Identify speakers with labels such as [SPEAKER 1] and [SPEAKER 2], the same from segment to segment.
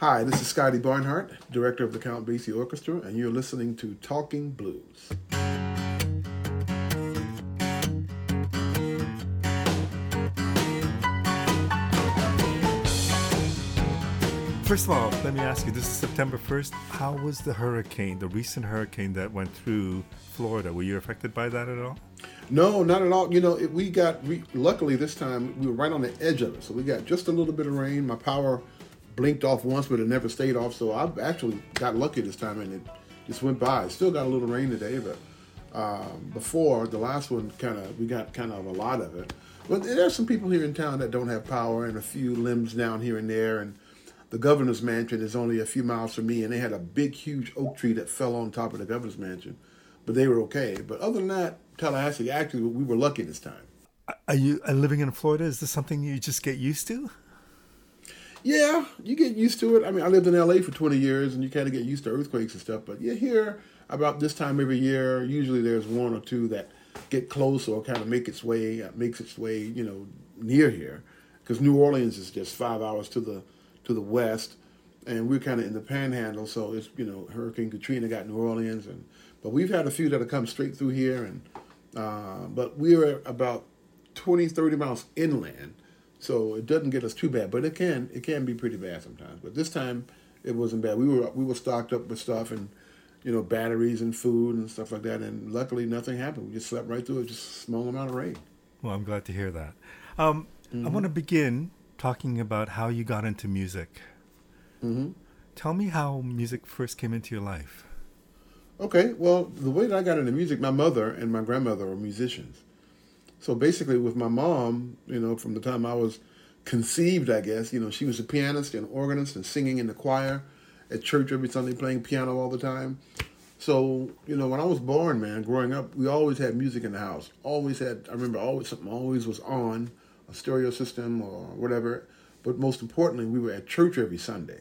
[SPEAKER 1] Hi, this is Scotty Barnhart, director of the Count Basie Orchestra, and you're listening to Talking Blues.
[SPEAKER 2] First of all, let me ask you this is September 1st. How was the hurricane, the recent hurricane that went through Florida? Were you affected by that at all?
[SPEAKER 1] No, not at all. You know, it, we got, we, luckily this time, we were right on the edge of it. So we got just a little bit of rain. My power blinked off once, but it never stayed off. So I actually got lucky this time, and it just went by. Still got a little rain today, but um, before the last one, kind of we got kind of a lot of it. But there's some people here in town that don't have power, and a few limbs down here and there, and the governor's mansion is only a few miles from me, and they had a big, huge oak tree that fell on top of the governor's mansion, but they were okay. But other than that, Tallahassee, actually, we were lucky this time.
[SPEAKER 2] Are you living in Florida? Is this something you just get used to?
[SPEAKER 1] Yeah, you get used to it. I mean, I lived in LA for 20 years and you kind of get used to earthquakes and stuff. But yeah, here, about this time every year, usually there's one or two that get close or kind of make its way, uh, makes its way, you know, near here. Because New Orleans is just five hours to the to the west, and we're kind of in the panhandle. So it's you know Hurricane Katrina got New Orleans, and but we've had a few that have come straight through here, and uh, but we're about 20, 30 miles inland so it doesn't get us too bad, but it can it can be pretty bad sometimes. But this time it wasn't bad. We were we were stocked up with stuff and you know batteries and food and stuff like that, and luckily nothing happened. We just slept right through it, just a small amount of rain.
[SPEAKER 2] Well, I'm glad to hear that. Um, mm-hmm. I want to begin talking about how you got into music. Mm-hmm. Tell me how music first came into your life.
[SPEAKER 1] Okay, well, the way that I got into music, my mother and my grandmother were musicians. So basically, with my mom, you know, from the time I was conceived, I guess, you know, she was a pianist and organist and singing in the choir at church every Sunday, playing piano all the time. So, you know, when I was born, man, growing up, we always had music in the house. Always had, I remember always something always was on, a stereo system or whatever. But most importantly, we were at church every Sunday.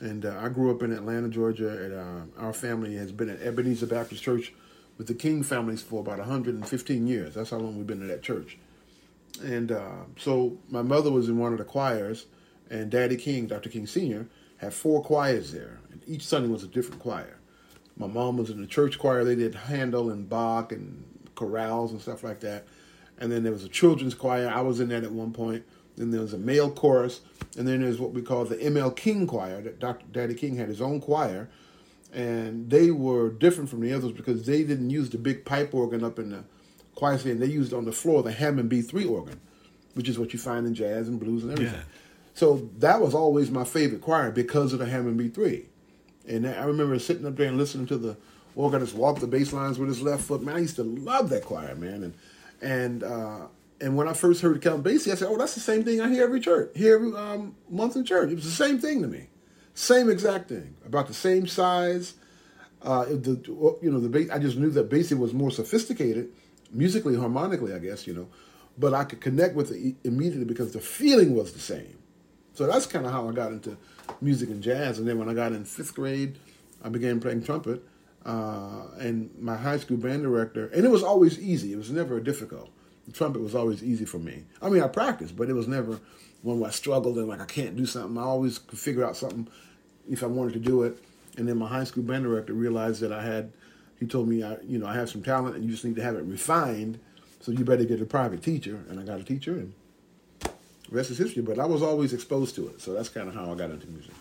[SPEAKER 1] And uh, I grew up in Atlanta, Georgia, and uh, our family has been at Ebenezer Baptist Church with the King families for about 115 years. That's how long we've been in that church. And uh, so my mother was in one of the choirs, and Daddy King, Dr. King Sr., had four choirs there. And each Sunday was a different choir. My mom was in the church choir. They did Handel and Bach and chorales and stuff like that. And then there was a children's choir. I was in that at one point. Then there was a male chorus. And then there's what we call the ML King choir. That Dr. Daddy King had his own choir and they were different from the others because they didn't use the big pipe organ up in the choir stand. They used on the floor the Hammond B3 organ, which is what you find in jazz and blues and everything. Yeah. So that was always my favorite choir because of the Hammond B3. And I remember sitting up there and listening to the organist walk the bass lines with his left foot. Man, I used to love that choir, man. And and uh, and when I first heard Count Basie, I said, "Oh, that's the same thing I hear every church, hear every um, month in church." It was the same thing to me. Same exact thing, about the same size. Uh, the you know the bass, I just knew that Basie was more sophisticated, musically, harmonically, I guess you know, but I could connect with it immediately because the feeling was the same. So that's kind of how I got into music and jazz. And then when I got in fifth grade, I began playing trumpet. Uh, and my high school band director, and it was always easy. It was never difficult. The trumpet was always easy for me. I mean, I practiced, but it was never one where I struggled and like I can't do something. I always could figure out something if I wanted to do it. And then my high school band director realized that I had. He told me, I, you know, I have some talent, and you just need to have it refined. So you better get a private teacher. And I got a teacher, and the rest is history. But I was always exposed to it, so that's kind of how I got into music.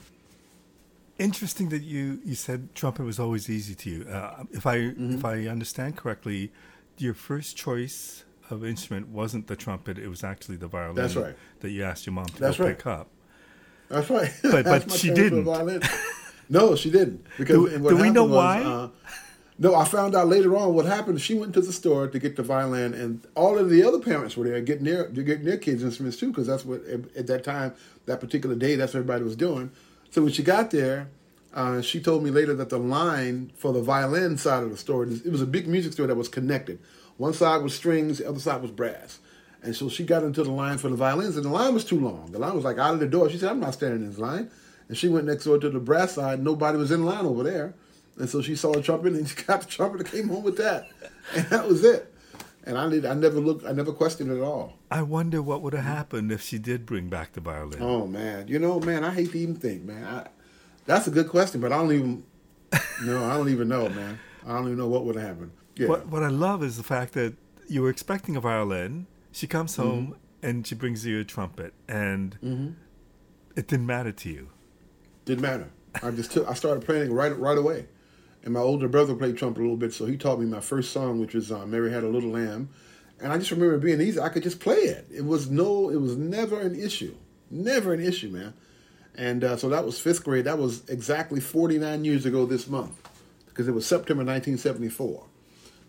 [SPEAKER 2] Interesting that you, you said trumpet was always easy to you. Uh, if I mm-hmm. if I understand correctly, your first choice of instrument wasn't the trumpet; it was actually the violin.
[SPEAKER 1] That's right.
[SPEAKER 2] That you asked your mom to right. pick up.
[SPEAKER 1] That's right.
[SPEAKER 2] But but she didn't.
[SPEAKER 1] no, she didn't. Because
[SPEAKER 2] do, do we know was, why? Uh,
[SPEAKER 1] no, I found out later on what happened. She went to the store to get the violin, and all of the other parents were there getting their getting their kids instruments too, because that's what at that time, that particular day, that's what everybody was doing. So when she got there, uh, she told me later that the line for the violin side of the store, it was a big music store that was connected. One side was strings, the other side was brass. And so she got into the line for the violins, and the line was too long. The line was like out of the door. She said, I'm not standing in this line. And she went next door to the brass side. Nobody was in line over there. And so she saw a trumpet, and she got the trumpet and came home with that. And that was it. and I did. I never looked. I never questioned it at all.
[SPEAKER 2] I wonder what would have happened if she did bring back the violin.
[SPEAKER 1] Oh man, you know, man, I hate to even think, man. I, that's a good question, but I don't even. no, I don't even know, man. I don't even know what would have happened. Yeah.
[SPEAKER 2] What What I love is the fact that you were expecting a violin. She comes
[SPEAKER 1] Mm-hmm.
[SPEAKER 2] home and she brings you a trumpet, and
[SPEAKER 1] Mm-hmm.
[SPEAKER 2] it didn't matter to you.
[SPEAKER 1] Didn't matter. I just took. I started playing right right away, and my older brother played trumpet a little bit, so he taught me my first song, which was uh, "Mary Had a Little Lamb," and I just remember it being easy. I could just play it. It was no. It was never an issue. Never an issue, man. And uh, so that was fifth grade. That was exactly 49 years ago this month, because it was September 1974.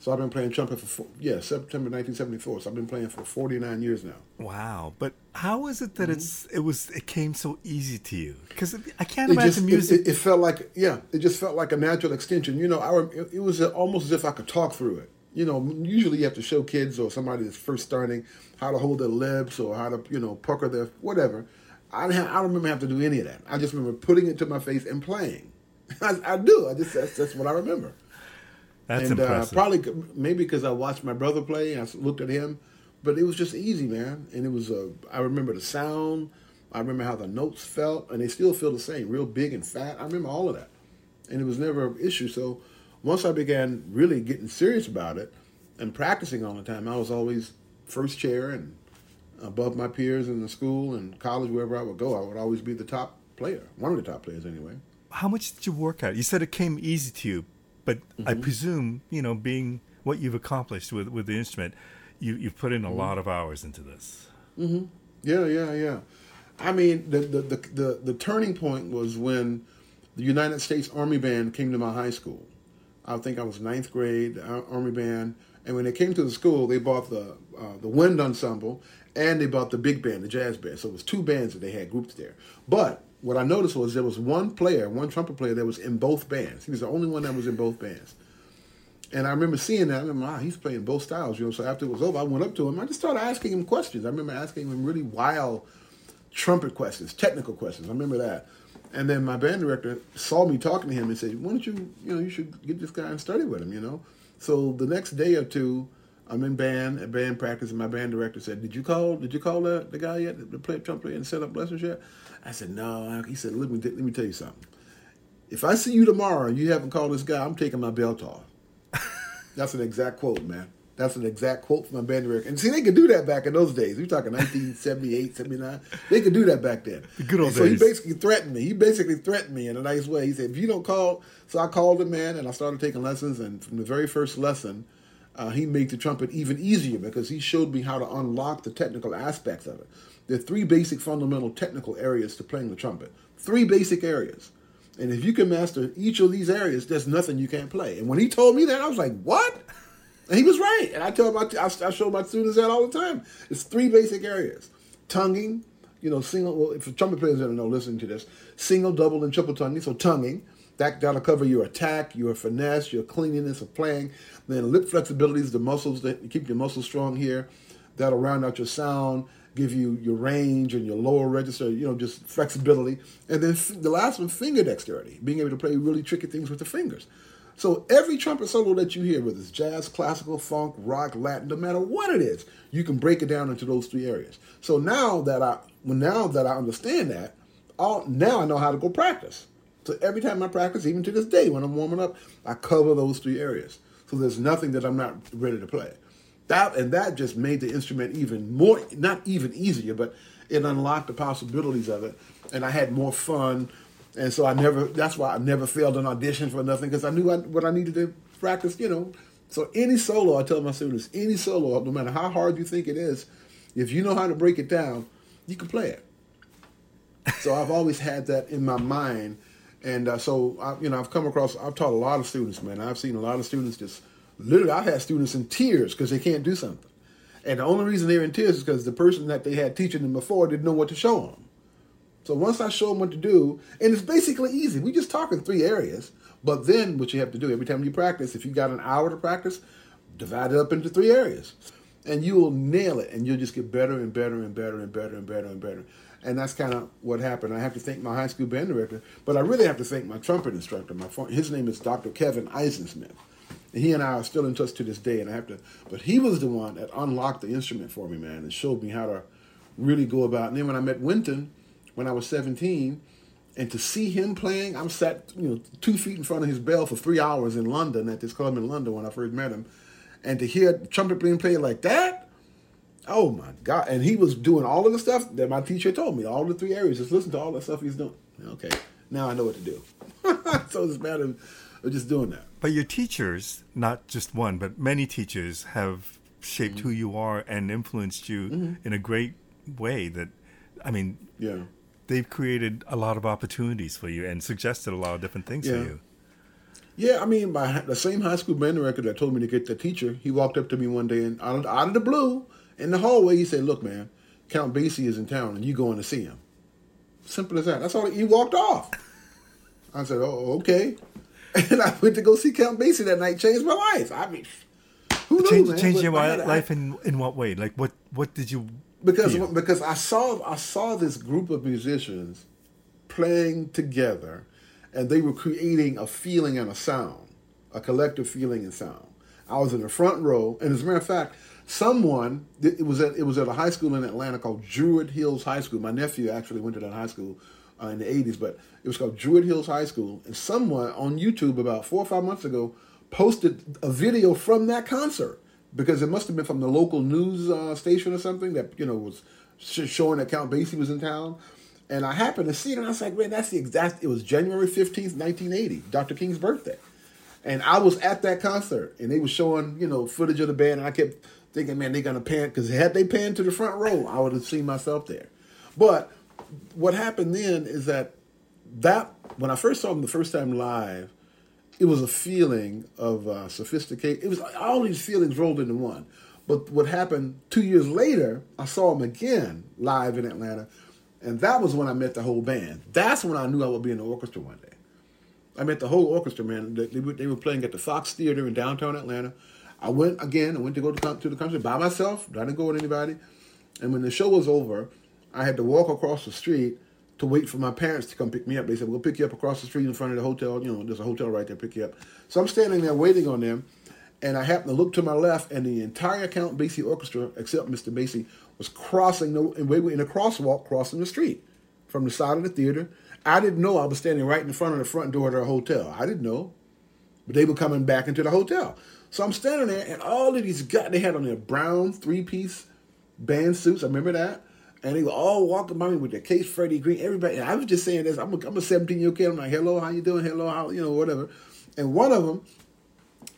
[SPEAKER 1] So I've been playing trumpet for yeah September 1974. So I've been playing for 49 years now.
[SPEAKER 2] Wow! But how is it that
[SPEAKER 1] Mm-hmm.
[SPEAKER 2] it's it was it came so easy to you? Because I can't
[SPEAKER 1] it
[SPEAKER 2] imagine
[SPEAKER 1] just
[SPEAKER 2] music.
[SPEAKER 1] It, it felt like yeah, it just felt like a natural extension. You know, I rem- it, was almost as if I could talk through it. You know, usually you have to show kids or somebody that's first starting how to hold their lips or how to you know pucker their whatever. I didn't have, I don't remember having to do any of that. I just remember putting it to my face and playing. I, I do. I just that's, that's what I remember.
[SPEAKER 2] That's
[SPEAKER 1] and uh, probably maybe because I watched my brother play, I looked at him, but it was just easy, man. And it was uh, I remember the sound, I remember how the notes felt, and they still feel the same, real big and fat. I remember all of that, and it was never an issue. So once I began really getting serious about it and practicing all the time, I was always first chair and above my peers in the school and college, wherever I would go. I would always be the top player, one of the top players anyway.
[SPEAKER 2] how much did you work at? You said it came easy to you, but I
[SPEAKER 1] Mm-hmm.
[SPEAKER 2] presume you know being what you've accomplished with with the instrument, you you've put
[SPEAKER 1] Mm-hmm.
[SPEAKER 2] in a lot of hours into this.
[SPEAKER 1] Yeah, yeah, yeah. I mean, the, the the the the turning point was when the United States Army Band came to my high school. I think I was ninth grade Army Band, and when they came to the school, they bought the uh, the wind ensemble and they bought the big band, the jazz band. So it was two bands that they had grouped there. But what I noticed was there was one player, one trumpet player that was in both bands. He was the only one that was in both bands. And I remember seeing that. I remember, ah, he's playing both styles, you know. So after it was over, I went up to him. I just started asking him questions. I remember asking him really wild trumpet questions, technical questions. I remember that. And then my band director saw me talking to him and said, "Why don't you, you know, you should get this guy and study with him, you know." So the next day or two, I'm in band at band practice, and my band director said, "Did you call? Did you call the, the guy yet? The play trumpet and set up lessons yet?" I said, "No." He said, "Let me let me tell you something. If I see you tomorrow and you haven't called this guy, I'm taking my belt off." That's an exact quote, man. That's an exact quote from my band director. And see, they could do that back in those days. We're talking 1978, 79. They could do that back then.
[SPEAKER 2] The good old
[SPEAKER 1] And so he basically threatened me. He basically threatened me in a nice way. He said, if you don't call. So I called him, man, and I started taking lessons. And from the very first lesson, uh, he made the trumpet even easier because he showed me how to unlock the technical aspects of it. There are three basic fundamental technical areas to playing the trumpet. Three basic areas. And if you can master each of these areas, there's nothing you can't play. And when he told me that, I was like, what? And he was right. And I tell my, I, I show my students that all the time. It's three basic areas: tonguing, you know, single. Well, if a trumpet players don't know, listening to this: single, double, and triple tonguing. So tonguing, that that'll cover your attack, your finesse, your cleanliness of playing. Then lip flexibility is the muscles that keep your muscles strong here. That'll round out your sound, give you your range and your lower register. You know, just flexibility. And then the last one, finger dexterity, being able to play really tricky things with the fingers. So every trumpet solo that you hear, whether it's jazz, classical, funk, rock, Latin, no matter what it is, you can break it down into those three areas. So now that I, well, now that I understand that, I'll, now I know how to go practice. So every time I practice, even to this day, when I'm warming up, I cover those three areas. So there's nothing that I'm not ready to play. That and that just made the instrument even more, not even easier, but it unlocked the possibilities of it, and I had more fun. And so I never. That's why I never failed an audition for nothing because I knew I, what I needed to practice. You know. So any solo, I tell my students, any solo, no matter how hard you think it is, if you know how to break it down, you can play it. So I've always had that in my mind, and uh, so I, you know I've come across. I've taught a lot of students, man. I've seen a lot of students just literally. I've had students in tears because they can't do something, and the only reason they're in tears is because the person that they had teaching them before didn't know what to show them. So once I show them what to do, and it's basically easy. We just talk in three areas, but then what you have to do every time you practice, if you got an hour to practice, divide it up into three areas, and you will nail it, and you'll just get better and better and better and better and better and better. And that's kind of what happened. I have to thank my high school band director, but I really have to thank my trumpet instructor. My his name is Dr. Kevin Eisensmith, And he and I are still in touch to this day. And I have to, but he was the one that unlocked the instrument for me, man, and showed me how to really go about. And then when I met Wynton, when I was 17, and to see him playing, I'm sat, you know, two feet in front of his bell for three hours in London at this club in London when I first met him, and to hear trumpet being played like that, oh my god! And he was doing all of the stuff that my teacher told me, all the three areas. Just listen to all the stuff he's doing. Okay, now I know what to do. so it's a matter of just doing that.
[SPEAKER 2] But your teachers, not just one, but many teachers, have shaped mm-hmm. who you are and influenced you mm-hmm. in a great way. That, I mean,
[SPEAKER 1] yeah
[SPEAKER 2] they've created a lot of opportunities for you and suggested a lot of different things
[SPEAKER 1] yeah.
[SPEAKER 2] for you.
[SPEAKER 1] Yeah, I mean, my the same high school band director that told me to get the teacher, he walked up to me one day and out of, out of the blue in the hallway, he said, "Look, man, Count Basie is in town, and you going to see him." Simple as that. That's all. He walked off. I said, "Oh, okay," and I went to go see Count Basie that night. Changed my life. I mean,
[SPEAKER 2] who knows? Change, Changed your life in in what way? Like, what what did you
[SPEAKER 1] because yeah. because I saw I saw this group of musicians playing together, and they were creating a feeling and a sound, a collective feeling and sound. I was in the front row, and as a matter of fact, someone it was at it was at a high school in Atlanta called Druid Hills High School. My nephew actually went to that high school uh, in the '80s, but it was called Druid Hills High School. And someone on YouTube about four or five months ago posted a video from that concert because it must have been from the local news uh, station or something that you know was showing that Count Basie was in town. And I happened to see it, and I was like, man, that's the exact. It was January fifteenth, nineteen eighty, Dr. King's birthday, and I was at that concert, and they were showing you know footage of the band, and I kept thinking, man, they're gonna pan because had they panned to the front row, I would have seen myself there. But what happened then is that that when I first saw them the first time live, it was a feeling of uh, sophistication. It was all these feelings rolled into one. But what happened two years later, I saw them again live in Atlanta, and that was when I met the whole band. That's when I knew I would be in the orchestra one day. I met the whole orchestra, man. They, they were playing at the Fox Theater in downtown Atlanta. I went again. I went to go to, to the concert by myself. I didn't go with anybody. And when the show was over, I had to walk across the street to wait for my parents to come pick me up. They said, we'll pick you up across the street in front of the hotel. You know, there's a hotel right there, pick you up. So I'm standing there waiting on them, and I happen to look to my left, and the entire Count Basie Orchestra, except Mr. Basie, was crossing the, and we were in a crosswalk crossing the street from the side of the theater. I didn't know I was standing right in front of the front door of their hotel. I didn't know. But they were coming back into the hotel. So I'm standing there, and all of these guys, they had on their brown three piece band suits. I remember that and they were all walking by me with their case Freddie Green. Everybody, and I was just saying this. I'm a, I'm a 17 year old kid. I'm like, hello, how you doing? Hello, how you know whatever. And one of them,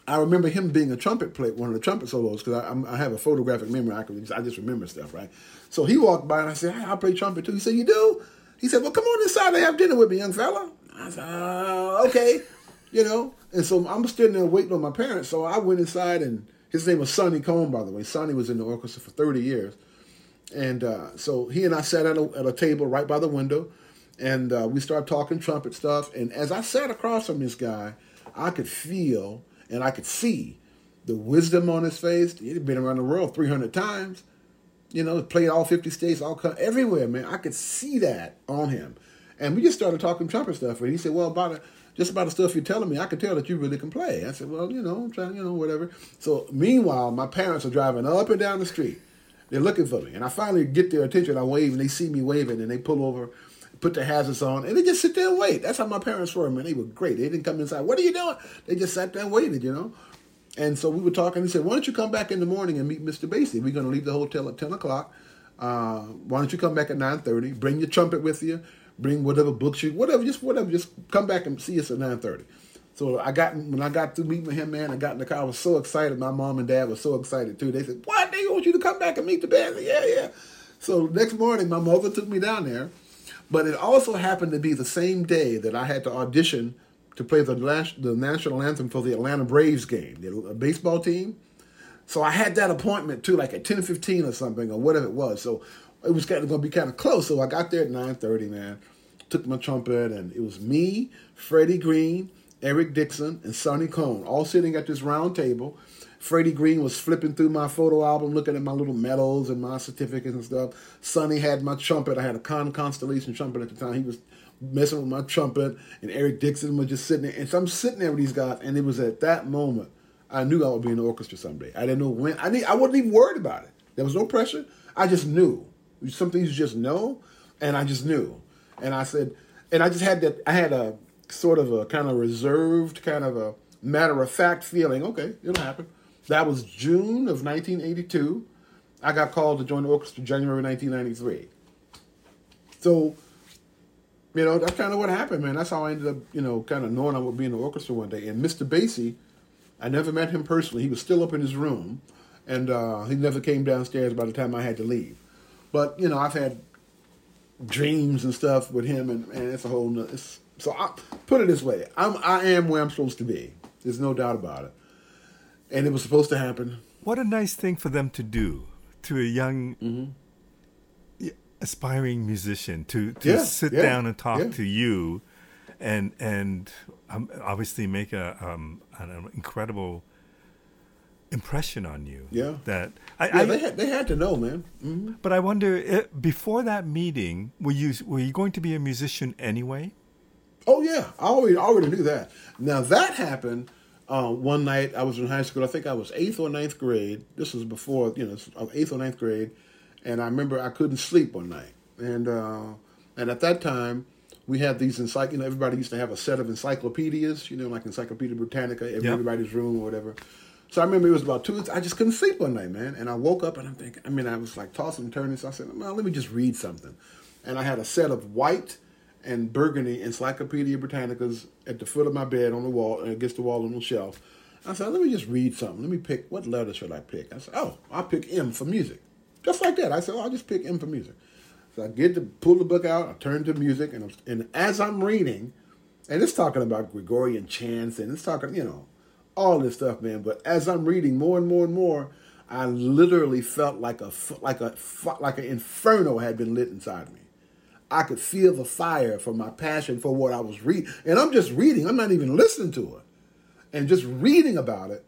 [SPEAKER 1] I remember him being a trumpet player, one of the trumpet solos, because I, I, have a photographic memory. I can I just remember stuff, right? So he walked by and I said, hey, I play trumpet too. He said, you do? He said, well, come on inside and have dinner with me, young fella. I said, uh, okay, you know. And so I'm standing there waiting on my parents. So I went inside and his name was Sonny Cohn, by the way. Sonny was in the orchestra for 30 years. And uh, so he and I sat at a, at a table right by the window, and uh, we started talking trumpet stuff. And as I sat across from this guy, I could feel and I could see the wisdom on his face. He'd been around the world 300 times, you know, played all 50 states, all everywhere, man. I could see that on him. And we just started talking trumpet stuff. And he said, well, about just about the stuff you're telling me, I can tell that you really can play. I said, well, you know, I'm trying, you know, whatever. So meanwhile, my parents are driving up and down the street they're looking for me. And I finally get their attention. I wave and they see me waving and they pull over, put their hazards on, and they just sit there and wait. That's how my parents were, man. They were great. They didn't come inside. What are you doing? They just sat there and waited, you know? And so we were talking. He said, Why don't you come back in the morning and meet Mr. Basie? We're going to leave the hotel at 10 o'clock. Uh, why don't you come back at 9.30? Bring your trumpet with you. Bring whatever books you, whatever, just whatever. Just come back and see us at 9.30. So I got when I got to meet with him, man, I got in the car. I was so excited. My mom and dad were so excited too. They said, "What? They want you to come back and meet the band?" Yeah, yeah. So next morning, my mother took me down there, but it also happened to be the same day that I had to audition to play the the national anthem for the Atlanta Braves game, the baseball team. So I had that appointment too, like at ten fifteen or something, or whatever it was. So it was kind of to be kind of close. So I got there at nine thirty, man. Took my trumpet, and it was me, Freddie Green. Eric Dixon, and Sonny Cohn, all sitting at this round table. Freddie Green was flipping through my photo album, looking at my little medals and my certificates and stuff. Sonny had my trumpet. I had a Conn Constellation trumpet at the time. He was messing with my trumpet, and Eric Dixon was just sitting there. And so I'm sitting there with these guys, and it was at that moment I knew I would be in the orchestra someday. I didn't know when. I need, I wasn't even worried about it. There was no pressure. I just knew. Some things you just know, and I just knew. And I said, and I just had that. I had a sort of a kind of reserved, kind of a matter of fact feeling. Okay, it'll happen. That was June of 1982. I got called to join the orchestra January 1993. So, you know, that's kind of what happened, man. That's how I ended up, you know, kind of knowing I would be in the orchestra one day. And Mr. Basie, I never met him personally. He was still up in his room, and uh, he never came downstairs by the time I had to leave. But you know, I've had dreams and stuff with him, and, and it's a whole. It's, so I put it this way: I'm I am where I'm supposed to be. There's no doubt about it, and it was supposed to happen.
[SPEAKER 2] What a nice thing for them to do to a young.
[SPEAKER 1] Mm-hmm.
[SPEAKER 2] Aspiring musician to, to
[SPEAKER 1] Yeah,
[SPEAKER 2] sit
[SPEAKER 1] yeah,
[SPEAKER 2] down and talk
[SPEAKER 1] yeah.
[SPEAKER 2] to you, and and um, obviously make a um, an incredible impression on you.
[SPEAKER 1] Yeah.
[SPEAKER 2] that I,
[SPEAKER 1] Yeah,
[SPEAKER 2] I
[SPEAKER 1] they had they had to know, man. hmm
[SPEAKER 2] But I wonder, eh, before that meeting, were you were you going to be a musician anyway?
[SPEAKER 1] Oh yeah, I already already knew that. Now that happened uh, one night. I was in high school. I think I was eighth or ninth grade. This was before you know uh, eighth or ninth grade, and I remember I couldn't sleep one night, and uh, and at that time we had these encycl. You know, everybody used to have a set of encyclopedias. You know, like Encyclopedia Britannica, in
[SPEAKER 2] Yeah.
[SPEAKER 1] everybody's room or whatever. So I remember it was about two. I just couldn't sleep one night, man. And I woke up and I'm thinking. I mean, I was like tossing and turning. So I said, "Well, let me just read something." And I had a set of white and burgundy Encyclopedia Britannicas at the foot of my bed on the wall, uh, against the wall on the shelf. I said, "Let me just read something. Let me pick. What letter should I pick?" I said, "Oh, I'll pick M for music." Just like that. I said, oh, "I'll just pick M for music." So I get to pull the book out. I turn to music, and I'm, and as I'm reading, and it's talking about Gregorian chants, and it's talking, you know, all this stuff, man. But as I'm reading more and more and more, I literally felt like a like a like an inferno had been lit inside me. I could feel the fire from my passion for what I was reading, and I'm just reading. I'm not even listening to it, and just reading about it.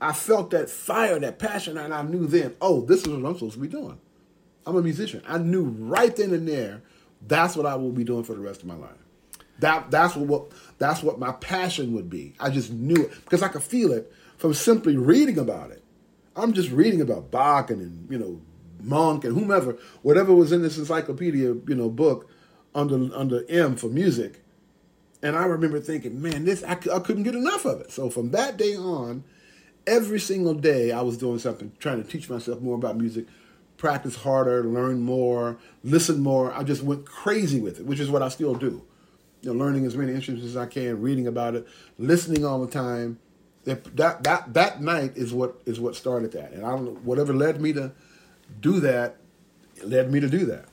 [SPEAKER 1] I felt that fire, that passion, and I knew then, oh, this is what I'm supposed to be doing. I'm a musician. I knew right then and there that's what I will be doing for the rest of my life. That that's what, that's what my passion would be. I just knew it because I could feel it from simply reading about it. I'm just reading about Bach and, and you know Monk and whomever, whatever was in this encyclopedia, you know, book under under M for music. And I remember thinking, man, this I, I couldn't get enough of it. So from that day on, every single day I was doing something, trying to teach myself more about music, practice harder, learn more, listen more. I just went crazy with it, which is what I still do. You know, learning as many instruments as I can, reading about it, listening all the time. That that that, that night is what is what started that, and I don't know whatever led me to do that, led me to do that,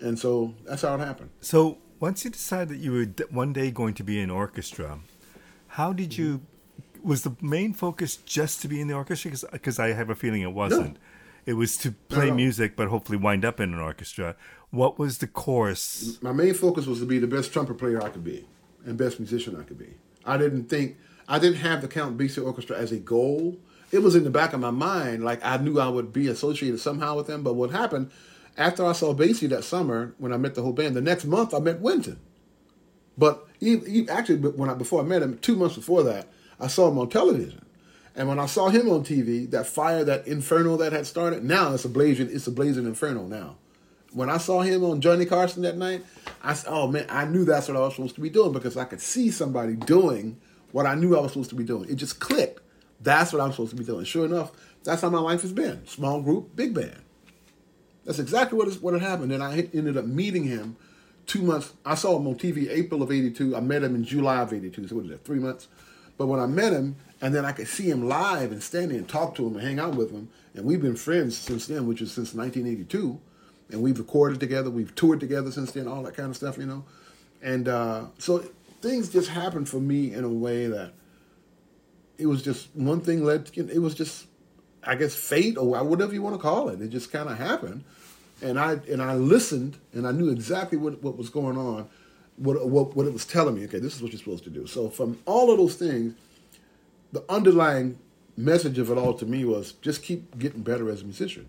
[SPEAKER 1] and so that's how it happened.
[SPEAKER 2] So once you decided that you were one day going to be in orchestra, how did you? Was the main focus just to be in the orchestra? Because I have a feeling it wasn't. It was to play
[SPEAKER 1] no.
[SPEAKER 2] music, but hopefully wind up in an orchestra. What was the course?
[SPEAKER 1] my main focus was to be the best trumpet player I could be and best musician I could be. I didn't think I didn't have the Count Basie Orchestra as a goal. It was in the back of my mind, like I knew I would be associated somehow with them. But what happened after I saw Basie that summer when I met the whole band? The next month I met Wynton. But he, he actually, when I, before I met him, two months before that, I saw him on television. And when I saw him on TV, that fire, that inferno that had started, now it's a blazing, it's a blazing inferno now. When I saw him on Johnny Carson that night, I said, "Oh man, I knew that's what I was supposed to be doing because I could see somebody doing what I knew I was supposed to be doing. It just clicked. That's what I'm supposed to be doing. Sure enough, that's how my life has been: small group, big band. That's exactly what is, what had happened. And I ended up meeting him two months. I saw him on TV April of '82. I met him in July of '82. So what is that? Three months. But when I met him, and then I could see him live and stand there and talk to him and hang out with him, and we've been friends since then, which is since 1982. And we've recorded together, we've toured together since then, all that kind of stuff, you know. And uh, so things just happened for me in a way that it was just one thing led to it was just I guess fate or whatever you want to call it. It just kind of happened, and I and I listened and I knew exactly what what was going on, what what what it was telling me. Okay, this is what you're supposed to do. So from all of those things, the underlying message of it all to me was just keep getting better as a musician.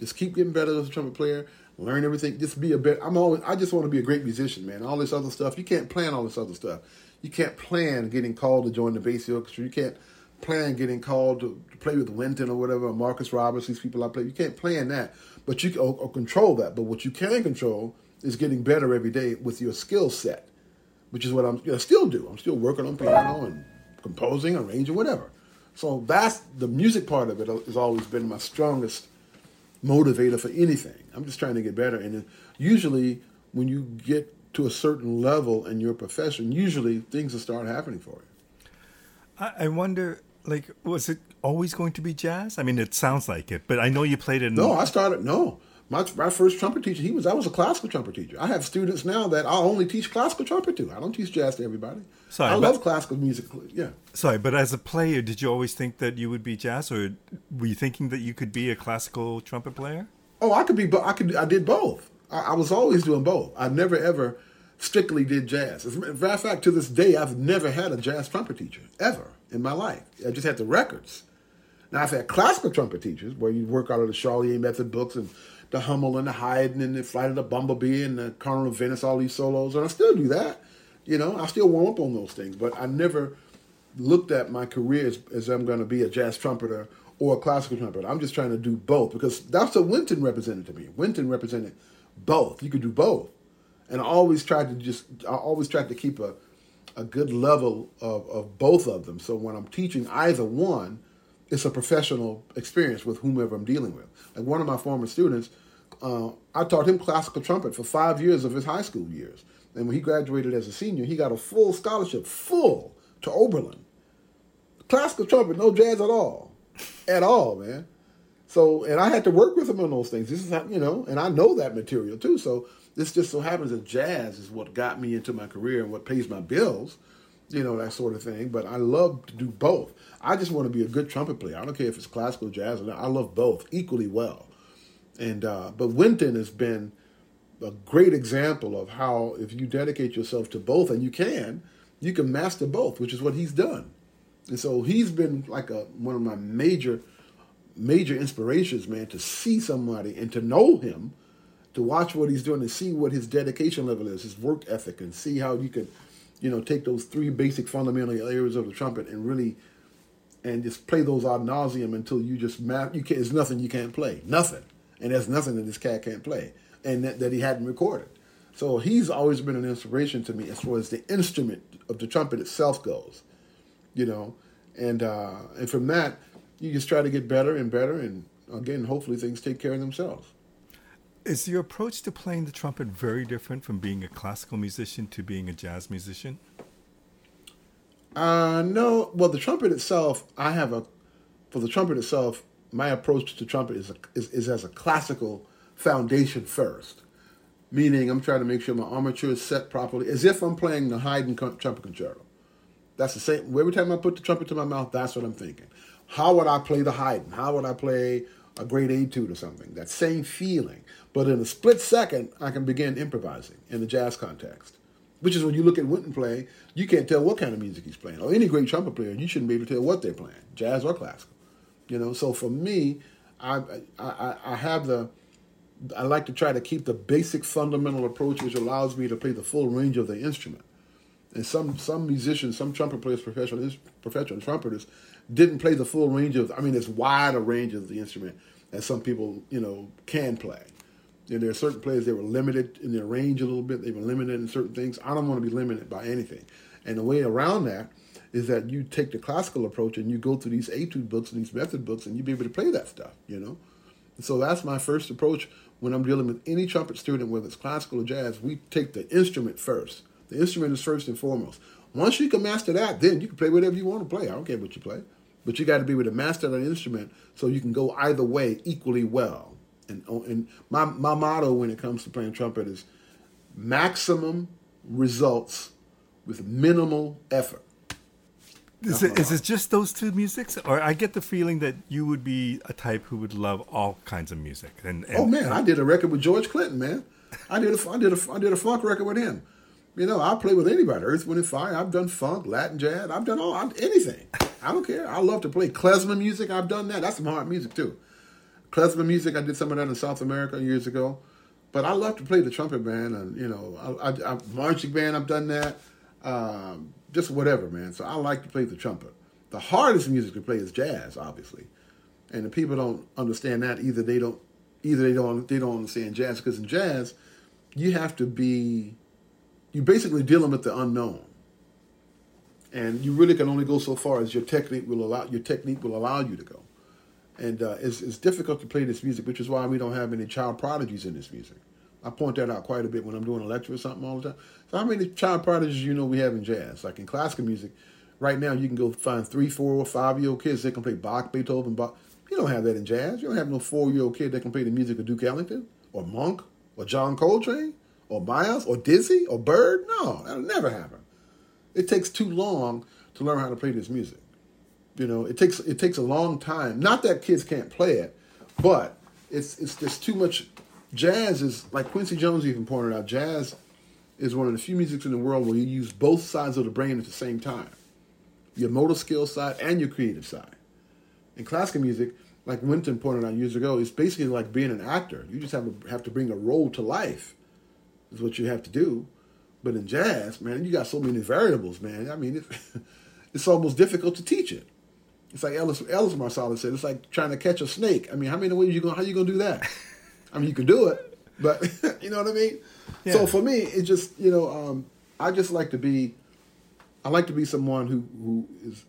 [SPEAKER 1] Just keep getting better as a trumpet player. Learn everything. Just be a better. I'm always. I just want to be a great musician, man. All this other stuff. You can't plan all this other stuff. You can't plan getting called to join the Basie orchestra. You can't plan getting called to, to play with Wynton or whatever, or Marcus Roberts, these people I play. You can't plan that, but you can or, or control that. But what you can control is getting better every day with your skill set, which is what I'm I still do. I'm still working on piano and composing, arranging, whatever. So that's the music part of it has always been my strongest motivator for anything. I'm just trying to get better, and usually when you get to a certain level in your profession, usually things will start happening for you.
[SPEAKER 2] I, I wonder, like, was it always going to be jazz? I mean, it sounds like it, but I know you played it.
[SPEAKER 1] No, I started. No, my my first trumpet teacher, he was. I was a classical trumpet teacher. I have students now that I only teach classical trumpet to. I don't teach jazz to everybody. Sorry, I but, love classical music. Yeah.
[SPEAKER 2] Sorry, but as a player, did you always think that you would be jazz, or were you thinking that you could be a classical trumpet player?
[SPEAKER 1] Oh, I could be. I could. I did both. I, I was always doing both. I never ever strictly did jazz. As a matter of fact, to this day, I've never had a jazz trumpet teacher ever in my life. I just had the records. Now I've had classical trumpet teachers where you work out of the Charlier method books and the Hummel and the Haydn and the Flight of the Bumblebee and the Carnival of Venice, all these solos, and I still do that. You know, I still warm up on those things, but I never looked at my career as, as I'm going to be a jazz trumpeter or a classical trumpeter. I'm just trying to do both because that's what Wynton represented to me. Wynton represented both. You could do both, and I always tried to just I always tried to keep a a good level of, of both of them. So when I'm teaching either one, it's a professional experience with whomever I'm dealing with. Like one of my former students, uh, I taught him classical trumpet for five years of his high school years. And when he graduated as a senior, he got a full scholarship, full to Oberlin. Classical trumpet, no jazz at all, at all, man. So, and I had to work with him on those things. This is how, you know, and I know that material too. So this just so happens that jazz is what got me into my career and what pays my bills, you know, that sort of thing. But I love to do both. I just want to be a good trumpet player. I don't care if it's classical, jazz, or not. I love both equally well. And uh, but Wynton has been a great example of how if you dedicate yourself to both, and you can, you can master both, which is what he's done. And so he's been like a one of my major, major inspirations, man, to see somebody and to know him, to watch what he's doing and see what his dedication level is, his work ethic, and see how you can, you know, take those three basic fundamental areas of the trumpet and really and just play those ad nauseum until you just map. You can't. There's nothing you can't play. Nothing and there's nothing that this cat can't play, and that, that he hadn't recorded. So he's always been an inspiration to me as far as the instrument of the trumpet itself goes, you know, and uh, and from that you just try to get better and better, and again, hopefully things take care of themselves.
[SPEAKER 2] Is your approach to playing the trumpet very different from being a classical musician to being a jazz musician?
[SPEAKER 1] Uh, no. Well, the trumpet itself, I have a for the trumpet itself my approach to trumpet is, a, is, is as a classical foundation first, meaning I'm trying to make sure my armature is set properly, as if I'm playing the Haydn trumpet concerto. That's the same. Every time I put the trumpet to my mouth, that's what I'm thinking. How would I play the Haydn? How would I play a great etude or something? That same feeling. But in a split second, I can begin improvising in the jazz context. Which is when you look at Wynton play, you can't tell what kind of music he's playing. Or any great trumpet player, you shouldn't be able to tell what they're playing, jazz or classical. You know, so for me, I, I I have the I like to try to keep the basic fundamental approach, which allows me to play the full range of the instrument. And some some musicians, some trumpet players, professional professional trumpeters, didn't play the full range of. I mean, as wide a range of the instrument as some people you know can play. And there are certain players that were limited in their range a little bit. They were limited in certain things. I don't want to be limited by anything. And the way around that is that you take the classical approach and you go through these etude books and these method books and you be able to play that stuff, you know? And so that's my first approach when I'm dealing with any trumpet student, whether it's classical or jazz. We take the instrument first. The instrument is first and foremost. Once you can master that, then you can play whatever you want to play. I don't care what you play. But you got to be able to master that instrument so you can go either way equally well. And, oh, and my, my motto when it comes to playing trumpet is maximum results with minimal effort.
[SPEAKER 2] Is it, is it just those two musics, or I get the feeling that you would be a type who would love all kinds of music? And, and
[SPEAKER 1] oh man, I did a record with George Clinton, man. I did a I did a I did a funk record with him. You know, I play with anybody. Earth, Wind, and Fire. I've done funk, Latin jazz. I've done all anything. I don't care. I love to play klezmer music. I've done that. That's some hard music too. Klezmer music. I did some of that in South America years ago. But I love to play the trumpet band, and you know, I, I, I marching band. I've done that. Um, just whatever, man. So I like to play the trumpet. The hardest music to play is jazz, obviously, and the people don't understand that either. They don't either they don't they don't understand jazz because in jazz, you have to be you're basically dealing with the unknown, and you really can only go so far as your technique will allow your technique will allow you to go. And uh, it's, it's difficult to play this music, which is why we don't have any child prodigies in this music. I point that out quite a bit when I'm doing a lecture or something all the time. So how many child prodigies you know we have in jazz? Like in classical music, right now you can go find three, four, or five year old kids that can play Bach, Beethoven, Bach. You don't have that in jazz. You don't have no four year old kid that can play the music of Duke Ellington or Monk or John Coltrane or Miles or Dizzy or Bird. No, that'll never happen. It takes too long to learn how to play this music. You know, it takes it takes a long time. Not that kids can't play it, but it's it's just too much. Jazz is like Quincy Jones even pointed out. Jazz is one of the few musics in the world where you use both sides of the brain at the same time, your motor skill side and your creative side. In classical music, like Wynton pointed out years ago, it's basically like being an actor. You just have to have to bring a role to life. Is what you have to do. But in jazz, man, you got so many variables, man. I mean, it's, it's almost difficult to teach it. It's like Ellis, Ellis Marsalis said. It's like trying to catch a snake. I mean, how many ways you going? How you gonna do that? I mean, you can do it, but you know what I mean. Yeah. So for me, it just you know, um, I just like to be. I like to be someone who who is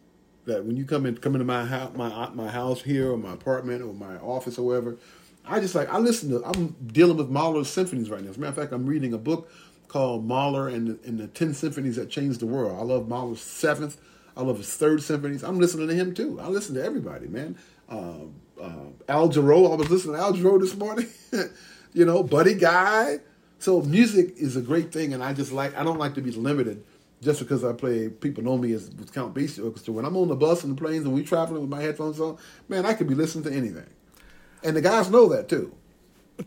[SPEAKER 1] that when you come in come into my house my my house here or my apartment or my office or wherever, I just like I listen to. I'm dealing with Mahler's symphonies right now. As a matter of fact, I'm reading a book called Mahler and the, and the Ten Symphonies That Changed the World. I love Mahler's seventh I love his third symphonies. I'm listening to him too. I listen to everybody, man. Uh, uh, Al Jarreau, I was listening to Al Jarreau this morning. you know, Buddy Guy. So music is a great thing, and I just like. I don't like to be limited just because I play. People know me as with Count Basie Orchestra. When I'm on the bus and the planes and we traveling with my headphones on, man, I could be listening to anything, and the guys know that too.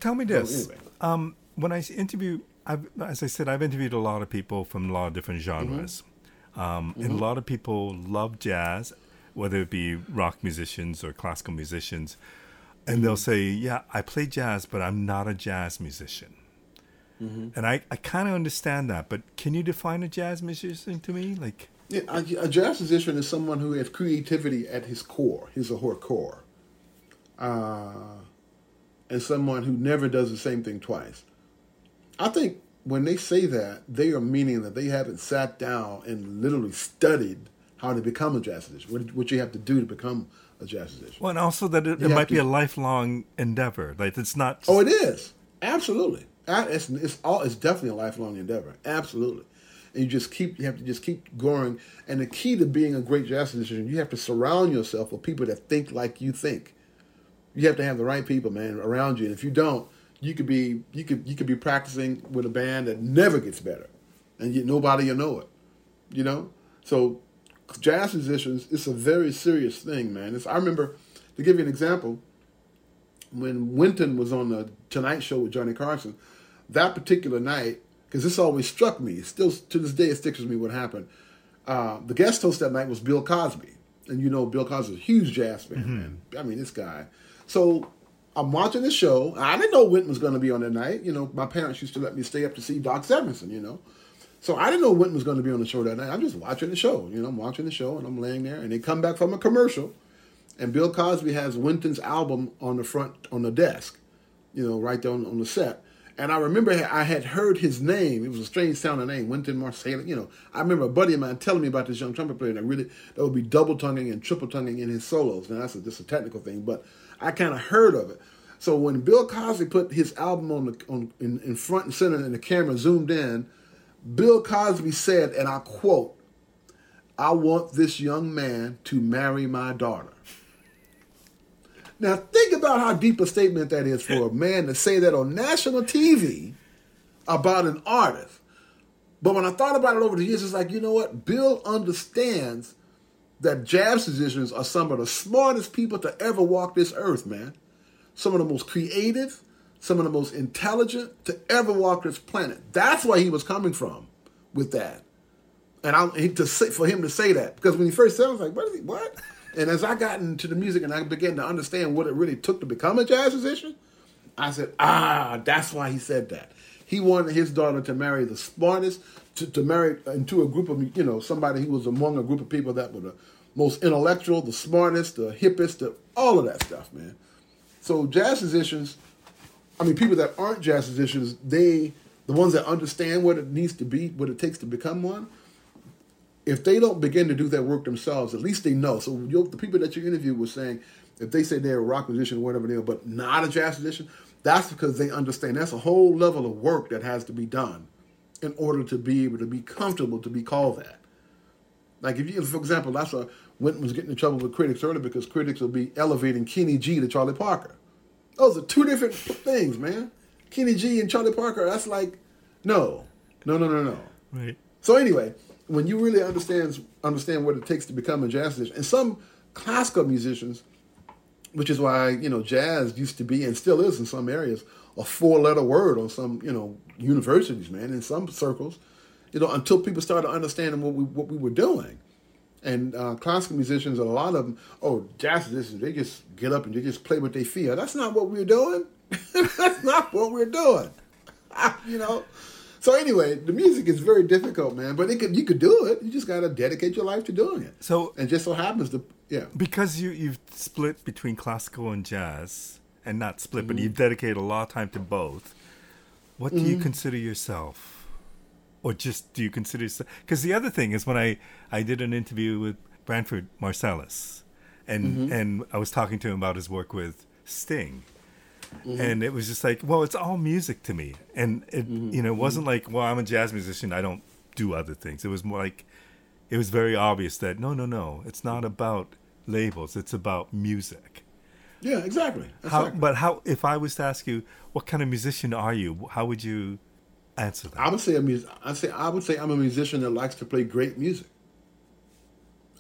[SPEAKER 2] Tell me this: so anyway. um, when I interview, I've, as I said, I've interviewed a lot of people from a lot of different genres. Mm-hmm. Um, mm-hmm. And a lot of people love jazz, whether it be rock musicians or classical musicians. And they'll say, Yeah, I play jazz, but I'm not a jazz musician. Mm-hmm. And I, I kind of understand that, but can you define a jazz musician to me? Like,
[SPEAKER 1] yeah, a, a jazz musician is someone who has creativity at his core, his or her core, uh, and someone who never does the same thing twice. I think when they say that, they are meaning that they haven't sat down and literally studied how to become a jazz musician, what, what you have to do to become a jazz musician.
[SPEAKER 2] Well, and also that it, it might to, be a lifelong endeavor. Like it's not.
[SPEAKER 1] Oh, it is absolutely. It's it's all. It's definitely a lifelong endeavor. Absolutely. And you just keep. You have to just keep growing. And the key to being a great jazz musician, you have to surround yourself with people that think like you think. You have to have the right people, man, around you. And if you don't, you could be you could you could be practicing with a band that never gets better, and yet nobody will know it. You know, so jazz musicians, it's a very serious thing, man. It's, I remember to give you an example when Wynton was on the Tonight Show with Johnny Carson. That particular night, because this always struck me, still to this day it sticks with me what happened. Uh, the guest host that night was Bill Cosby, and you know Bill Cosby's a huge jazz fan, mm-hmm. man. I mean, this guy. So I'm watching the show. I didn't know Wynton was going to be on that night. You know, my parents used to let me stay up to see Doc Severinsen, you know. So I didn't know Wynton was going to be on the show that night. I'm just watching the show. You know, I'm watching the show and I'm laying there and they come back from a commercial and Bill Cosby has Wynton's album on the front, on the desk, you know, right there on, on the set. And I remember I had heard his name. It was a strange sounding name, Wynton Marsalis. You know, I remember a buddy of mine telling me about this young trumpet player that really that would be double tonguing and triple tonguing in his solos. Now that's a, just a technical thing, but I kind of heard of it. So when Bill Cosby put his album on the on in, in front and center and the camera zoomed in, Bill Cosby said, and I quote, "I want this young man to marry my daughter." Now think about how deep a statement that is for a man to say that on national TV about an artist. But when I thought about it over the years, it's like, you know what? Bill understands that jazz musicians are some of the smartest people to ever walk this earth, man. Some of the most creative, some of the most intelligent to ever walk this planet. That's where he was coming from with that. And I to say, for him to say that because when he first said, it, I was like, "What? Is he, what?" And as I got into the music and I began to understand what it really took to become a jazz musician, I said, "Ah, that's why he said that." He wanted his daughter to marry the smartest, to, to marry into a group of you know somebody who was among a group of people that were the most intellectual, the smartest, the hippest, the, all of that stuff, man. So jazz musicians, I mean, people that aren't jazz musicians, they, the ones that understand what it needs to be, what it takes to become one, if they don't begin to do that work themselves, at least they know. So the people that you interview were saying, if they say they're a rock musician or whatever they are, but not a jazz musician, that's because they understand that's a whole level of work that has to be done in order to be able to be comfortable to be called that. Like if you, for example, that's why Wynton was getting in trouble with critics earlier because critics will be elevating Kenny G to Charlie Parker. Those are two different things, man. Kenny G and Charlie Parker, that's like, no, no, no, no, no.
[SPEAKER 2] Right.
[SPEAKER 1] So anyway, when you really understand understand what it takes to become a jazz musician, and some classical musicians, which is why you know jazz used to be and still is in some areas a four letter word on some you know universities, man, in some circles, you know, until people started understanding what we what we were doing. And uh, classical musicians, a lot of them, oh, jazz musicians, they just get up and they just play what they feel. That's not what we're doing. That's not what we're doing. you know. So anyway, the music is very difficult, man. But it could, you could do it. You just got to dedicate your life to doing it.
[SPEAKER 2] So
[SPEAKER 1] and just so happens to yeah.
[SPEAKER 2] Because you you've split between classical and jazz, and not split,
[SPEAKER 1] Mm-hmm.
[SPEAKER 2] but you've dedicated a lot of time to both. What do
[SPEAKER 1] Mm-hmm.
[SPEAKER 2] you consider yourself, or just do you consider yourself? Because the other thing is when I I did an interview with Branford Marsalis, and
[SPEAKER 1] Mm-hmm.
[SPEAKER 2] and I was talking to him about his work with Sting.
[SPEAKER 1] Mm-hmm.
[SPEAKER 2] And it was just like, well, it's all music to me, and it,
[SPEAKER 1] Mm-hmm.
[SPEAKER 2] you know, it wasn't like, well, I'm a jazz musician, I don't do other things. It was more like, it was very obvious that no, no, no, it's not about labels; it's about music.
[SPEAKER 1] Yeah, exactly.
[SPEAKER 2] How,
[SPEAKER 1] exactly.
[SPEAKER 2] but how? If I was to ask you, what kind of musician are you? How would you answer that?
[SPEAKER 1] I would say a mus- I say I would say I'm a musician that likes to play great music.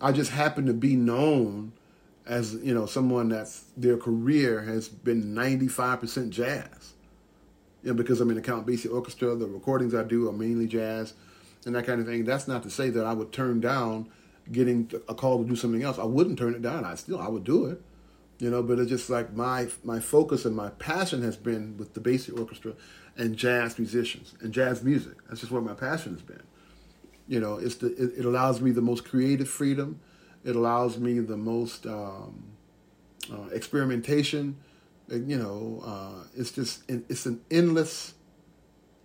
[SPEAKER 1] I just happen to be known as you know someone that's their career has been 95% jazz. You know, because I'm in the Count Basie Orchestra, the recordings I do are mainly jazz and that kind of thing. That's not to say that I would turn down getting a call to do something else. I wouldn't turn it down. I still I would do it. You know, but it's just like my my focus and my passion has been with the Basie Orchestra and jazz musicians and jazz music. That's just where my passion has been. You know, it's the it, it allows me the most creative freedom. It allows me the most um, uh, experimentation. You know, uh, it's just it's an endless,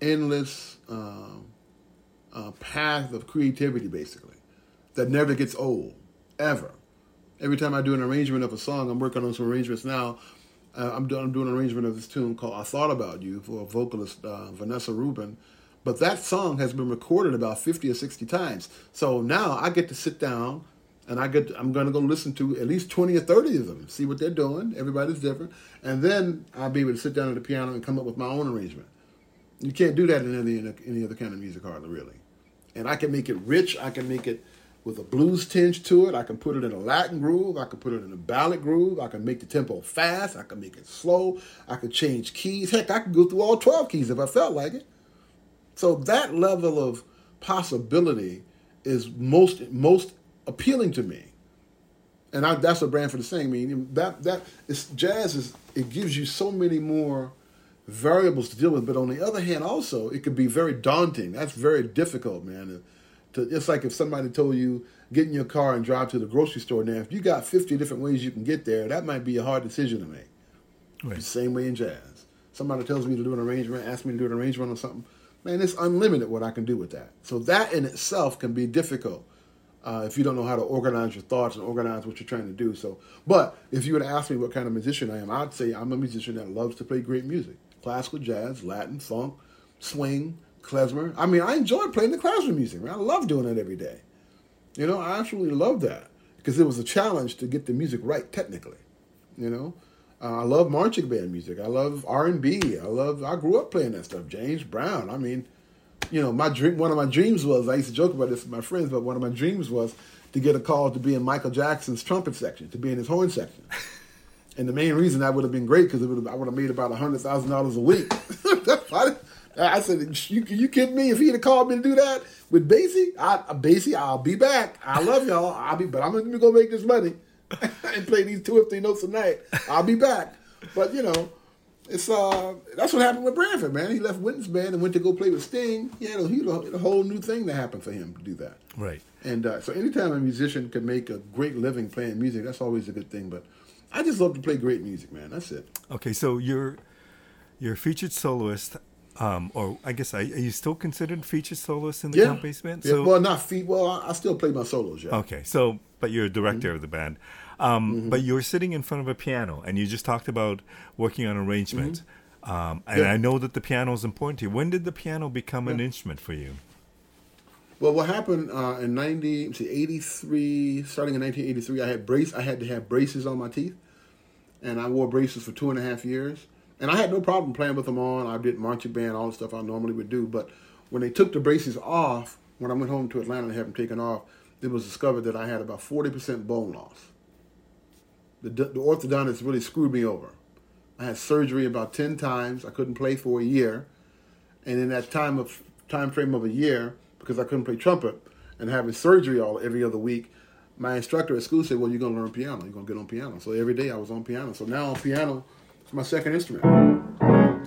[SPEAKER 1] endless um, uh, path of creativity, basically, that never gets old, ever. Every time I do an arrangement of a song, I'm working on some arrangements now. Uh, I'm, doing, I'm doing an arrangement of this tune called "I Thought About You" for vocalist uh, Vanessa Rubin. But that song has been recorded about 50 or 60 times. So now I get to sit down and I get I'm going to go listen to at least 20 or 30 of them, see what they're doing. Everybody's different. And then I'll be able to sit down at the piano and come up with my own arrangement. You can't do that in any, any other kind of music, hardly really. And I can make it rich. I can make it with a blues tinge to it. I can put it in a Latin groove. I can put it in a ballad groove. I can make the tempo fast. I can make it slow. I can change keys. Heck, I can go through all 12 keys if I felt like it. So that level of possibility is most most appealing to me. And I, that's what Branford is saying. I mean, that that is jazz is it gives you so many more variables to deal with. But on the other hand, also it could be very daunting. That's very difficult, man. To, it's like if somebody told you get in your car and drive to the grocery store. Now, if you got fifty different ways you can get there, that might be a hard decision to make.
[SPEAKER 2] Right.
[SPEAKER 1] The same way in jazz. Somebody tells me to do an arrangement, asks me to do an arrangement on something. Man, it's unlimited what I can do with that. So that in itself can be difficult uh, if you don't know how to organize your thoughts and organize what you're trying to do. So, but if you were to ask me what kind of musician I am, I'd say I'm a musician that loves to play great music: classical, jazz, Latin, funk, swing, klezmer. I mean, I enjoy playing the klezmer music. Man, I love doing it every day. You know, I absolutely love that because it was a challenge to get the music right technically. You know, uh, I love marching band music. I love R and B. I love. I grew up playing that stuff. James Brown. I mean, you know, my dream. One of my dreams was. I used to joke about this with my friends, but one of my dreams was to get a call to be in Michael Jackson's trumpet section, to be in his horn section. And the main reason that would have been great because I would have made about hundred thousand dollars a week. I said, you, "You kidding me? If he'd have called me to do that with Basie, I, Basie, I'll be back. I love y'all. I'll be, but I'm gonna go make this money and play these two or three notes a night. I'll be back. But you know, it's uh that's what happened with Branford, man. He left Wynton's band and went to go play with Sting. He had a, he had a, a whole new thing that happened for him to do that.
[SPEAKER 2] Right.
[SPEAKER 1] And uh, so anytime a musician can make a great living playing music, that's always a good thing. But I just love to play great music, man. That's it.
[SPEAKER 2] Okay, so you're you're a featured soloist, um, or I guess are you still considered featured soloist in the
[SPEAKER 1] Yeah.
[SPEAKER 2] Count Basie band?
[SPEAKER 1] Yeah, well, not feet. Well, I, I still play my solos. Yeah.
[SPEAKER 2] Okay, so but you're a director
[SPEAKER 1] Mm-hmm.
[SPEAKER 2] of the band, um, but you're sitting in front of a piano, and you just talked about working on arrangement. Um, and
[SPEAKER 1] Mm-hmm. Yeah.
[SPEAKER 2] I know that the piano is important to you. When did the piano become an instrument for you?
[SPEAKER 1] Well, what happened uh, in ninety, let's see, eighty three, starting in nineteen eighty three, I had brace. I had to have braces on my teeth, and I wore braces for two and a half years. And I had no problem playing with them on. I did marching band, all the stuff I normally would do. But when they took the braces off, when I went home to Atlanta and had them taken off, it was discovered that I had about forty percent bone loss. The, the orthodontist really screwed me over. I had surgery about ten times. I couldn't play for a year, and in that time of time frame of a year, because I couldn't play trumpet and having surgery all every other week, my instructor at school said, "Well, you're gonna learn piano. You're gonna get on piano." So every day I was on piano. So now on piano is my second instrument.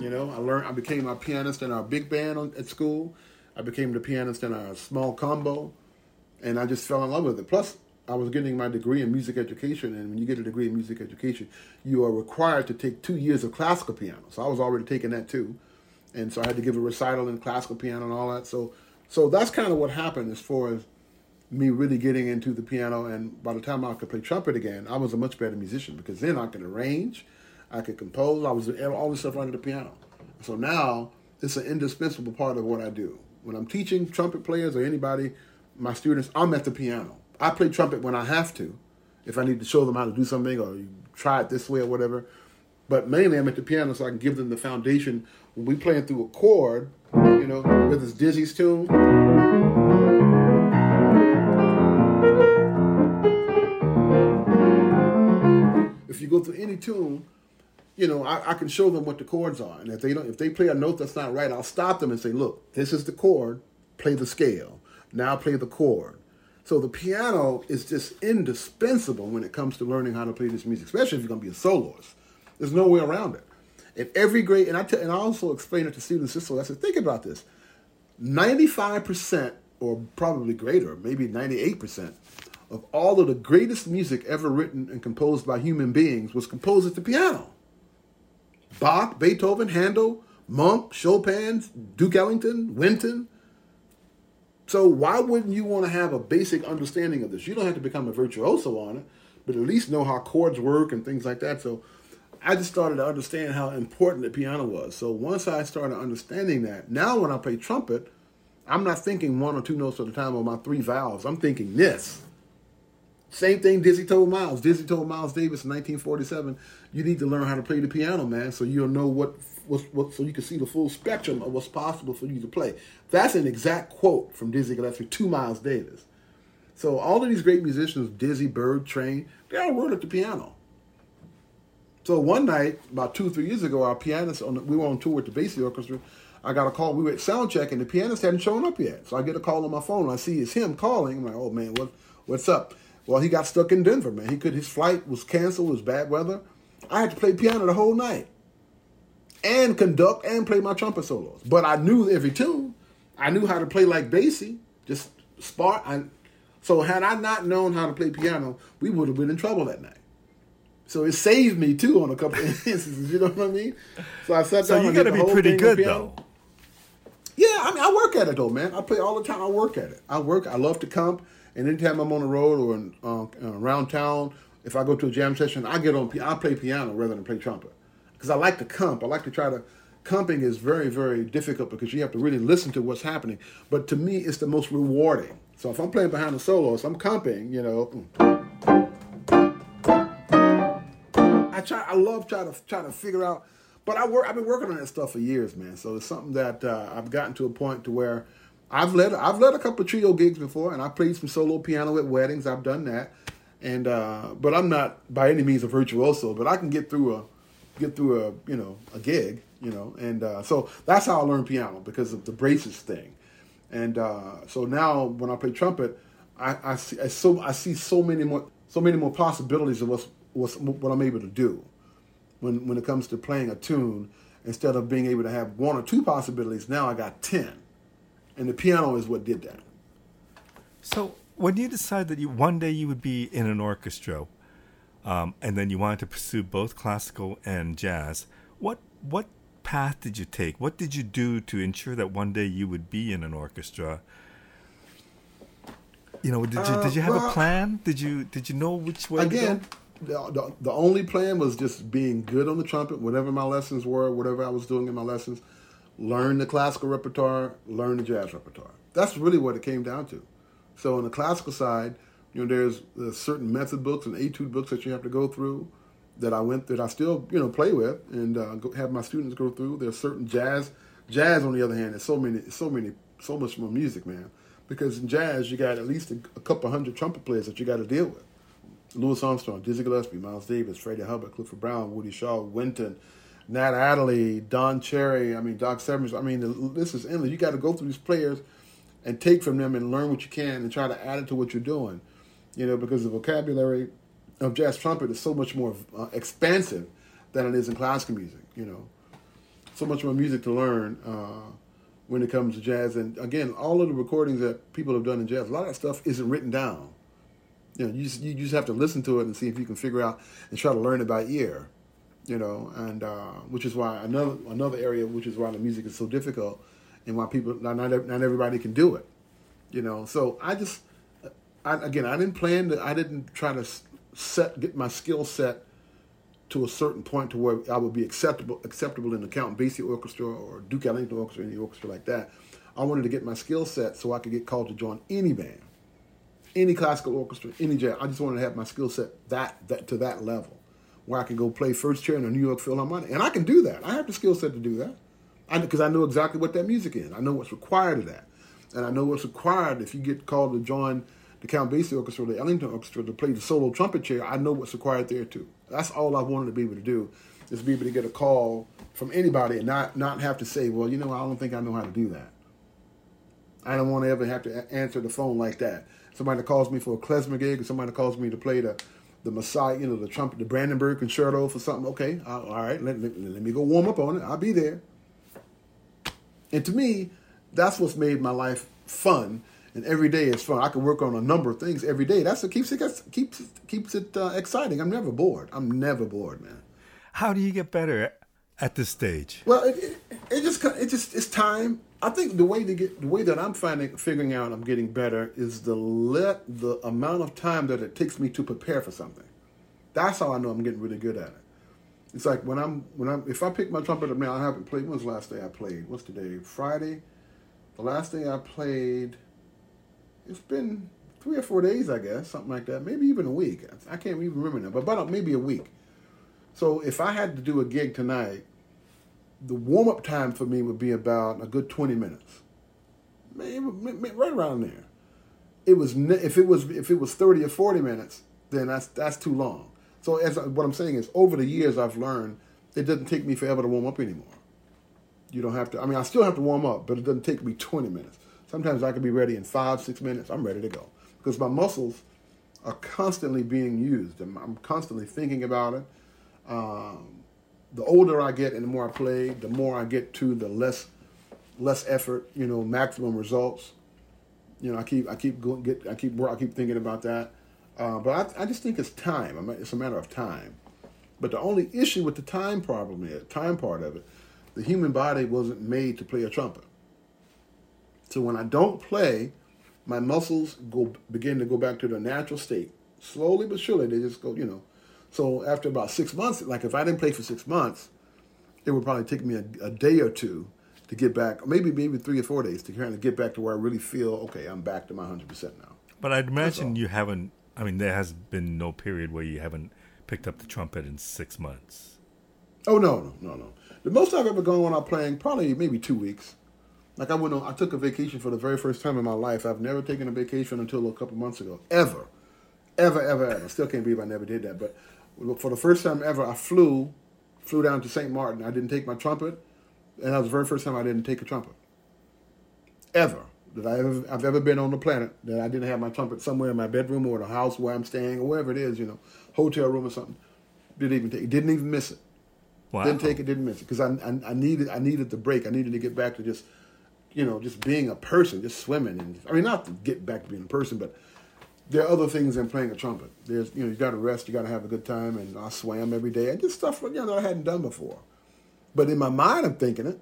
[SPEAKER 1] You know, I learned. I became a pianist in our big band on, at school. I became the pianist in our small combo, and I just fell in love with it. Plus, I was getting my degree in music education, and when you get a degree in music education, you are required to take two years of classical piano. So I was already taking that too, and so I had to give a recital in classical piano and all that. So, so that's kind of what happened as far as me really getting into the piano. And by the time I could play trumpet again, I was a much better musician because then I could arrange, I could compose. I was all this stuff under the piano. So now it's an indispensable part of what I do. When I'm teaching trumpet players or anybody, my students, I'm at the piano. I play trumpet when I have to, if I need to show them how to do something or try it this way or whatever. But mainly I'm at the piano so I can give them the foundation. When we playing through a chord, you know, whether it's Dizzy's tune, if you go through any tune, you know, I, I can show them what the chords are, and if they don't, if they play a note that's not right, I'll stop them and say, "Look, this is the chord. Play the scale. Now play the chord." So the piano is just indispensable when it comes to learning how to play this music, especially if you're going to be a soloist. There's no way around it. And every great, and I tell, and I also explain it to students this way. I said, think about this: ninety-five percent, or probably greater, maybe ninety-eight percent, of all of the greatest music ever written and composed by human beings was composed at the piano. Bach, Beethoven, Handel, Monk, Chopin, Duke Ellington, Wynton. So why wouldn't you want to have a basic understanding of this? You don't have to become a virtuoso on it, but at least know how chords work and things like that. So I just started to understand how important the piano was. So once I started understanding that, now when I play trumpet, I'm not thinking one or two notes at a time on my three valves. I'm thinking this. Same thing Dizzy told Miles. Dizzy told Miles Davis in 1947, you need to learn how to play the piano, man, so you'll know what, what, what so you can see the full spectrum of what's possible for you to play. That's an exact quote from Dizzy Gillespie to Miles Davis. So all of these great musicians, Dizzy, Bird, Train, they all wrote at the piano. So one night, about two or three years ago, our pianist, on the, we were on tour with the Basie Orchestra. I got a call. We were at sound check, and the pianist hadn't shown up yet. So I get a call on my phone. I see it's him calling. I'm like, oh man, what, what's up? Well, he got stuck in Denver, man. He could. His flight was canceled. It was bad weather. I had to play piano the whole night, and conduct and play my trumpet solos. But I knew every tune. I knew how to play like Basie, just spark. I, so had I not known how to play piano, we would have been in trouble that night. So it saved me too on a couple of instances. You know what I mean? So I sat
[SPEAKER 2] So
[SPEAKER 1] down.
[SPEAKER 2] So
[SPEAKER 1] you
[SPEAKER 2] got to be pretty good though.
[SPEAKER 1] Yeah, I mean, I work at it though, man. I play all the time. I work at it. I work. I love to comp, and anytime I'm on the road or in, uh, uh, around town, if I go to a jam session, I get on. I play piano rather than play trumpet because I like to comp. I like to try to. Comping is very, very difficult because you have to really listen to what's happening. But to me, it's the most rewarding. So if I'm playing behind the solos, I'm comping. You know, I try. I love trying to try to figure out. But I work. I've been working on that stuff for years, man. So it's something that uh, I've gotten to a point to where I've led. I've led a couple trio gigs before, and I played some solo piano at weddings. I've done that, and uh, but I'm not by any means a virtuoso. But I can get through a get through a you know a gig, you know, and uh, so that's how I learned piano because of the braces thing. And uh, so now when I play trumpet, I, I see I so I see so many more so many more possibilities of what's, what's what I'm able to do when when it comes to playing a tune. Instead of being able to have one or two possibilities, now I got ten, and the piano is what did that.
[SPEAKER 2] So when you decided that you one day you would be in an orchestra, um, and then you wanted to pursue both classical and jazz, what what path did you take? What did you do to ensure that one day you would be in an orchestra? You know, did you did you have
[SPEAKER 1] Uh, well,
[SPEAKER 2] a plan? Did you did you know which way
[SPEAKER 1] Again, the, the, the only plan was just being good on the trumpet, whatever my lessons were, whatever I was doing in my lessons. Learn the classical repertoire, learn the jazz repertoire. That's really what it came down to. So on the classical side, you know, there's, there's certain method books and etude books that you have to go through that I went that I still you know play with and uh, go, have my students go through. There's certain jazz. Jazz, on the other hand, is so many, so many, so much more music, man. Because in jazz, you got at least a, a couple hundred trumpet players that you got to deal with. Louis Armstrong, Dizzy Gillespie, Miles Davis, Freddie Hubbard, Clifford Brown, Woody Shaw, Wynton, Nat Adderley, Don Cherry. I mean, Doc Severs. I mean, the list is endless. You got to go through these players and take from them and learn what you can and try to add it to what you're doing. You know, because the vocabulary of jazz trumpet is so much more uh, expansive than it is in classical music. You know, so much more music to learn uh, when it comes to jazz. And again, all of the recordings that people have done in jazz, a lot of stuff isn't written down. You know, you just, you just have to listen to it and see if you can figure out and try to learn it by ear. You know, and uh, which is why another another area, which is why the music is so difficult, and why people not not, everybody can do it. You know, so I just I, again I didn't plan to I didn't try to set get my skill set to a certain point to where I would be acceptable acceptable in the Count Basie Orchestra or Duke Ellington Orchestra, or any orchestra like that. I wanted to get my skill set so I could get called to join any band, any classical orchestra, any jazz. I just wanted to have my skill set that, that to that level, where I can go play first chair in the New York Philharmonic, and I can do that. I have the skill set to do that, because I, know exactly what that music is. I know what's required of that, and I know what's required if you get called to join the Count Basie Orchestra, or the Ellington Orchestra, to play the solo trumpet chair. I know what's required there too. That's all I wanted to be able to do, is be able to get a call from anybody and not not have to say, well, you know, I don't think I know how to do that. I don't want to ever have to answer the phone like that. Somebody calls me for a klezmer gig, or somebody calls me to play the the Messiah, you know, the trumpet, the Brandenburg concerto for something. Okay, all right, let, let, let me go warm up on it. I'll be there. And to me, that's what's made my life fun. And every day is fun. I can work on a number of things every day. That's what keeps it keeps keeps it uh, exciting. I'm never bored. I'm never bored, man.
[SPEAKER 2] How do you get better at this stage?
[SPEAKER 1] Well, it, it, it just it just it's time. I think the way to get the way that I'm finding figuring out I'm getting better is the let the amount of time that it takes me to prepare for something. That's how I know I'm getting really good at it. It's like when I'm when I'm if I pick my trumpet up now, I haven't played. When was the last day I played? What's today? Friday. The last day I played. It's been three or four days, I guess, something like that. Maybe even a week. I can't even remember now, but about maybe a week. So if I had to do a gig tonight, the warm up time for me would be about a good twenty minutes, maybe right around there. It was if it was if it was thirty or forty minutes, then that's that's too long. So as what I'm saying is, over the years I've learned it doesn't take me forever to warm up anymore. You don't have to. I mean, I still have to warm up, but it doesn't take me twenty minutes. Sometimes I can be ready in five, six minutes. I'm ready to go because my muscles are constantly being used. I'm, I'm constantly thinking about it. Um, the older I get and the more I play, the more I get to the less less effort, you know, maximum results. You know, I keep I keep going get I keep I keep thinking about that. Uh, but I, I just think it's time. I mean, it's a matter of time. But the only issue with the time problem is time part of it. The human body wasn't made to play a trumpet. So when I don't play, my muscles go begin to go back to their natural state. Slowly but surely, they just go, you know. So after about six months, like if I didn't play for six months, it would probably take me a, a day or two to get back, maybe maybe three or four days to kind of get back to where I really feel okay. I'm back to my hundred percent now.
[SPEAKER 2] But I'd imagine you haven't. I mean, there has been no period where you haven't picked up the trumpet in six months.
[SPEAKER 1] Oh no, no, no, no. The most I've ever gone without playing, probably maybe two weeks. Like I went on, I took a vacation for the very first time in my life. I've never taken a vacation until a couple months ago, ever, ever, ever, ever. Still can't believe I never did that. But for the first time ever, I flew, flew down to St. Martin. I didn't take my trumpet, and that was the very first time I didn't take a trumpet. Ever that I ever, I've ever been on the planet that I didn't have my trumpet somewhere in my bedroom or the house where I'm staying or wherever it is, you know, hotel room or something. Didn't even take, didn't even miss it.
[SPEAKER 2] Wow.
[SPEAKER 1] Didn't take it, didn't miss it, because I, I I needed I needed the break. I needed to get back to just, you know, just being a person, just swimming, and I mean not to get back to being a person, but there are other things than playing a trumpet. There's you know you got to rest, you got to have a good time, and I swam every day. I did stuff you know that I hadn't done before, but in my mind I'm thinking it.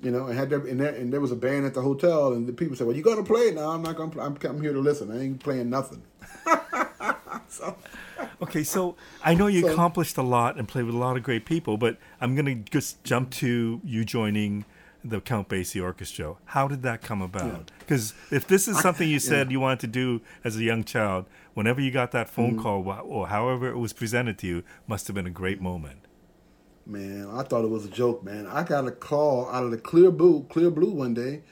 [SPEAKER 1] You know, and had there, and, there, and there was a band at the hotel, and the people said, "Well, you gonna play?" No, I'm not gonna. Play. I'm, I'm here to listen. I ain't playing nothing. so,
[SPEAKER 2] Okay, so I know you
[SPEAKER 1] So-
[SPEAKER 2] accomplished a lot and played with a lot of great people, but I'm going to just jump to you joining the Count Basie Orchestra. How did that come about? Because if this is something you said you wanted to do as a young child, whenever you got that phone
[SPEAKER 1] Mm-hmm.
[SPEAKER 2] call or however it was presented to you, must have been a great moment.
[SPEAKER 1] Man, I thought it was a joke, man. I got a call out of the clear blue, clear blue one day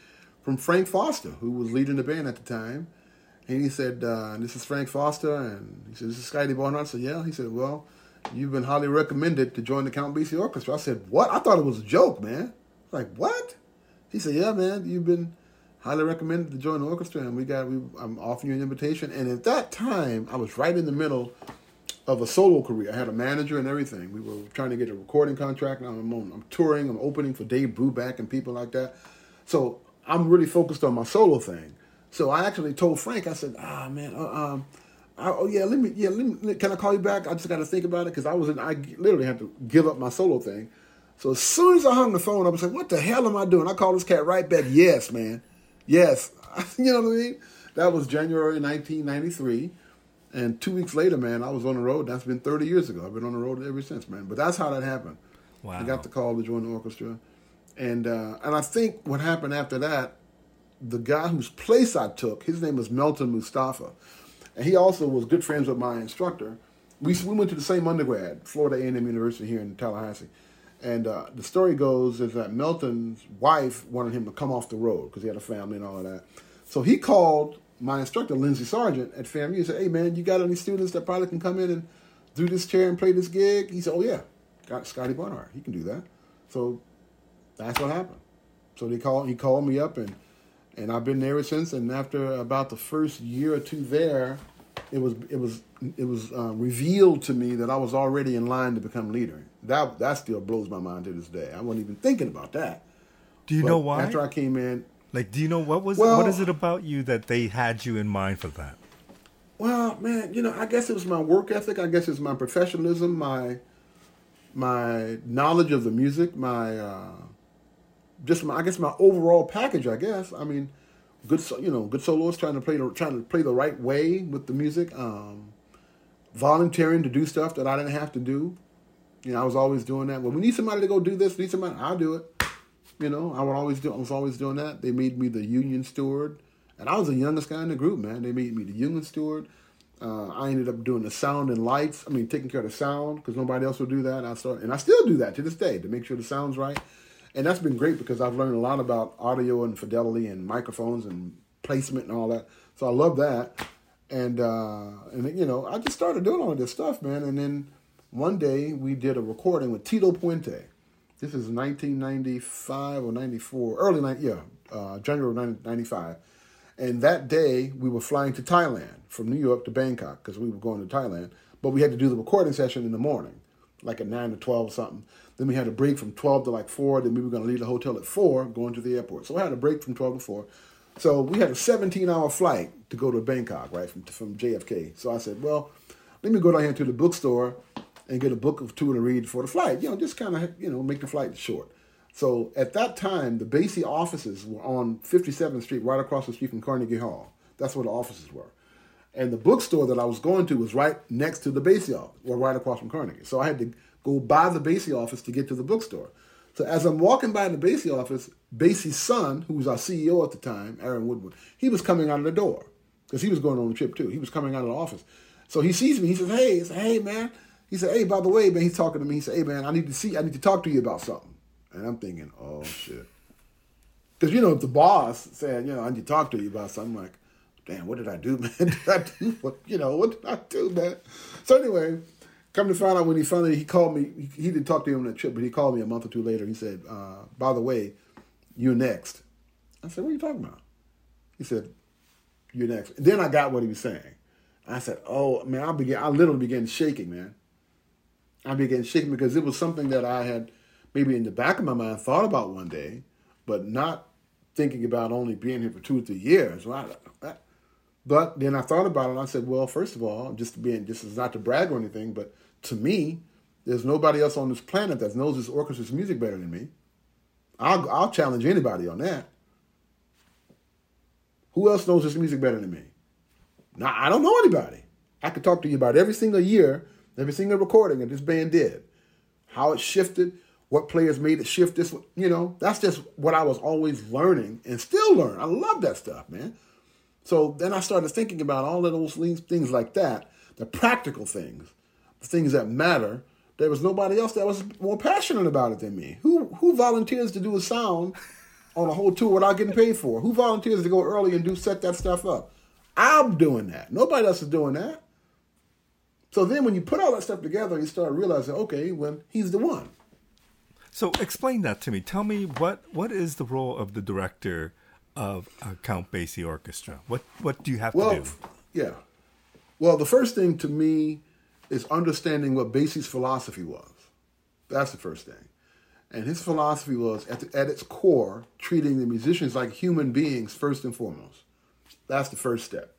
[SPEAKER 1] from Frank Foster, who was leading the band at the time. And he said, uh, this is Frank Foster. And he said, this is Scotty Barnhart. I said, yeah. He said, well, you've been highly recommended to join the Count Basie Orchestra. I said, what? I thought it was a joke, man. Like, what? He said, yeah, man, you've been highly recommended to join the orchestra. And we got, we, I'm offering you an invitation. And at that time, I was right in the middle of a solo career. I had a manager and everything. We were trying to get a recording contract. Now I'm, on, I'm touring. I'm opening for Dave Brubeck and people like that. So I'm really focused on my solo thing. So I actually told Frank. I said, "Ah, man, uh, um, I, oh yeah, let me, yeah, let me, can I call you back? I just got to think about it because I was, in, I literally had to give up my solo thing. So as soon as I hung the phone, up, I was like, what the hell am I doing? I called this cat right back. Yes, man, yes. you know what I mean? That was January 1993. And two weeks later, man, I was on the road. That's been 30 years ago. I've been on the road ever since, man. But that's how that happened.
[SPEAKER 2] Wow.
[SPEAKER 1] I got the call to join the orchestra. And uh, and I think what happened after that, the guy whose place I took, his name was Melton Mustafa. And he also was good friends with my instructor. We, we went to the same undergrad, Florida A&M University here in Tallahassee. And uh, the story goes is that Melton's wife wanted him to come off the road because he had a family and all of that. So he called my instructor, Lindsey Sargent, at FAMU and said, hey, man, you got any students that probably can come in and do this chair and play this gig? He said, oh, yeah, got Scotty Barnhart. He can do that. So that's what happened. So they called, he called me up and and I've been there ever since. And after about the first year or two there, it was it was it was uh, revealed to me that I was already in line to become leader. That that still blows my mind to this day. I wasn't even thinking about that.
[SPEAKER 2] Do you
[SPEAKER 1] But
[SPEAKER 2] know why?
[SPEAKER 1] After I came in,
[SPEAKER 2] like, do you know what was
[SPEAKER 1] Well-
[SPEAKER 2] what is it about you that they had you in mind for that?
[SPEAKER 1] well, man, you know, I guess it was my work ethic. I guess it's my professionalism, my my knowledge of the music, my uh, just my I guess my overall package. I guess I mean, good you know good soloists trying to play the trying to play the right way with the music. Um, volunteering to do stuff that I didn't have to do. You know, I was always doing that. When we need somebody to go do this, need somebody, I'll do it. You know, I would always do. I was always doing that. They made me the union steward, and I was the youngest guy in the group. Man, they made me the union steward. Uh, I ended up doing the sound and lights. I mean, taking care of the sound because nobody else would do that. I started, and I still do that to this day to make sure the sound's right. And that's been great because I've learned a lot about audio and fidelity and microphones and placement and all that. So I love that. And uh, and you know, I just started doing all this stuff, man. And then one day we did a recording with Tito Puente. This is 1995 or 94, early night, yeah, uh, January of 95. And that day we were flying to Thailand from New York to Bangkok because we were going to Thailand. But we had to do the recording session in the morning, like at 9 to 12 or something. Then we had a break from 12 to like 4. Then we were going to leave the hotel at 4 going to the airport. So I had a break from 12 to 4. So we had a 17 hour flight to go to Bangkok, right, from, from JFK. So I said, well, let me go down here to the bookstore and get a book of two to read for the flight. You know, just kind of, you know, make the flight short. So at that time, the Basie offices were on 57th Street, right across the street from Carnegie Hall. That's where the offices were. And the bookstore that I was going to was right next to the Basie office, or right across from Carnegie. So I had to go by the Basie office to get to the bookstore. So as I'm walking by the Basie office, Basie's son, who was our CEO at the time, Aaron Woodward, he was coming out of the door because he was going on the trip too. He was coming out of the office. So he sees me. He says, "Hey, he said, hey, man." He said, "Hey, by the way, man." He's talking to me. He said, "Hey, man, I need to see. I need to talk to you about something." And I'm thinking, "Oh shit," because you know, the boss said, "You know, I need to talk to you about something," I'm like, "Damn, what did I do, man? did I do what? You know, what did I do, man?" So anyway, come to find out when he finally he called me. He, he didn't talk to him on that trip, but he called me a month or two later. He said, uh, "By the way, you're next." I said, "What are you talking about?" He said, "You're next." Then I got what he was saying. I said, "Oh man," I began. I literally began shaking, man. I began shaking because it was something that I had maybe in the back of my mind thought about one day, but not thinking about only being here for two or three years. But then I thought about it and I said, well, first of all, just being this is not to brag or anything, but to me, there's nobody else on this planet that knows this orchestra's music better than me. I'll, I'll challenge anybody on that. Who else knows this music better than me? Now, I don't know anybody. I could talk to you about every single year, every single recording that this band did, how it shifted, what players made it shift this, you know, that's just what I was always learning and still learn. I love that stuff, man. So then I started thinking about all of those things like that, the practical things, the things that matter. There was nobody else that was more passionate about it than me. Who who volunteers to do a sound on a whole tour without getting paid for? Who volunteers to go early and do set that stuff up? I'm doing that. Nobody else is doing that. So then when you put all that stuff together, you start realizing, okay, well, he's the one.
[SPEAKER 2] So explain that to me. Tell me what what is the role of the director of a Count Basie Orchestra? What what do you have
[SPEAKER 1] well,
[SPEAKER 2] to do?
[SPEAKER 1] Yeah. Well, the first thing to me is understanding what Basie's philosophy was. That's the first thing. And his philosophy was, at, the, at its core, treating the musicians like human beings first and foremost. That's the first step.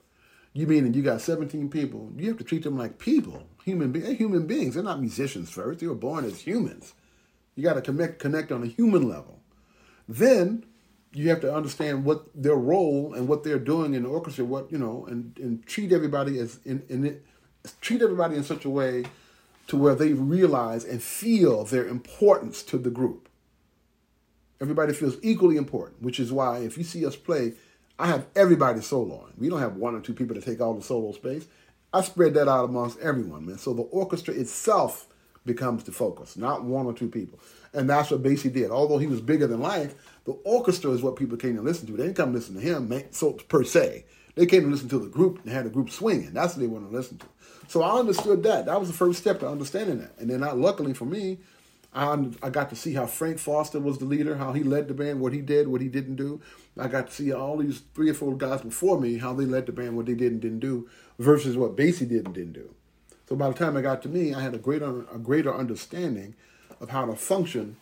[SPEAKER 1] You mean you got 17 people, you have to treat them like people, human, be- human beings. They're not musicians first. They were born as humans. You got to connect, connect on a human level. Then you have to understand what their role and what they're doing in the orchestra, what, you know, and, and treat everybody as in, in it, treat everybody in such a way to where they realize and feel their importance to the group. Everybody feels equally important, which is why if you see us play, I have everybody soloing. We don't have one or two people to take all the solo space. I spread that out amongst everyone, man. So the orchestra itself becomes the focus, not one or two people. And that's what Basie did. Although he was bigger than life, the orchestra is what people came to listen to. They didn't come listen to him so per se. They came to listen to the group and had the group swinging. That's what they wanted to listen to. So I understood that. That was the first step to understanding that. And then, I, luckily for me, I, I got to see how Frank Foster was the leader, how he led the band, what he did, what he didn't do. I got to see all these three or four guys before me, how they led the band, what they did and didn't do, versus what Basie did and didn't do. So by the time I got to me, I had a greater a greater understanding of how to function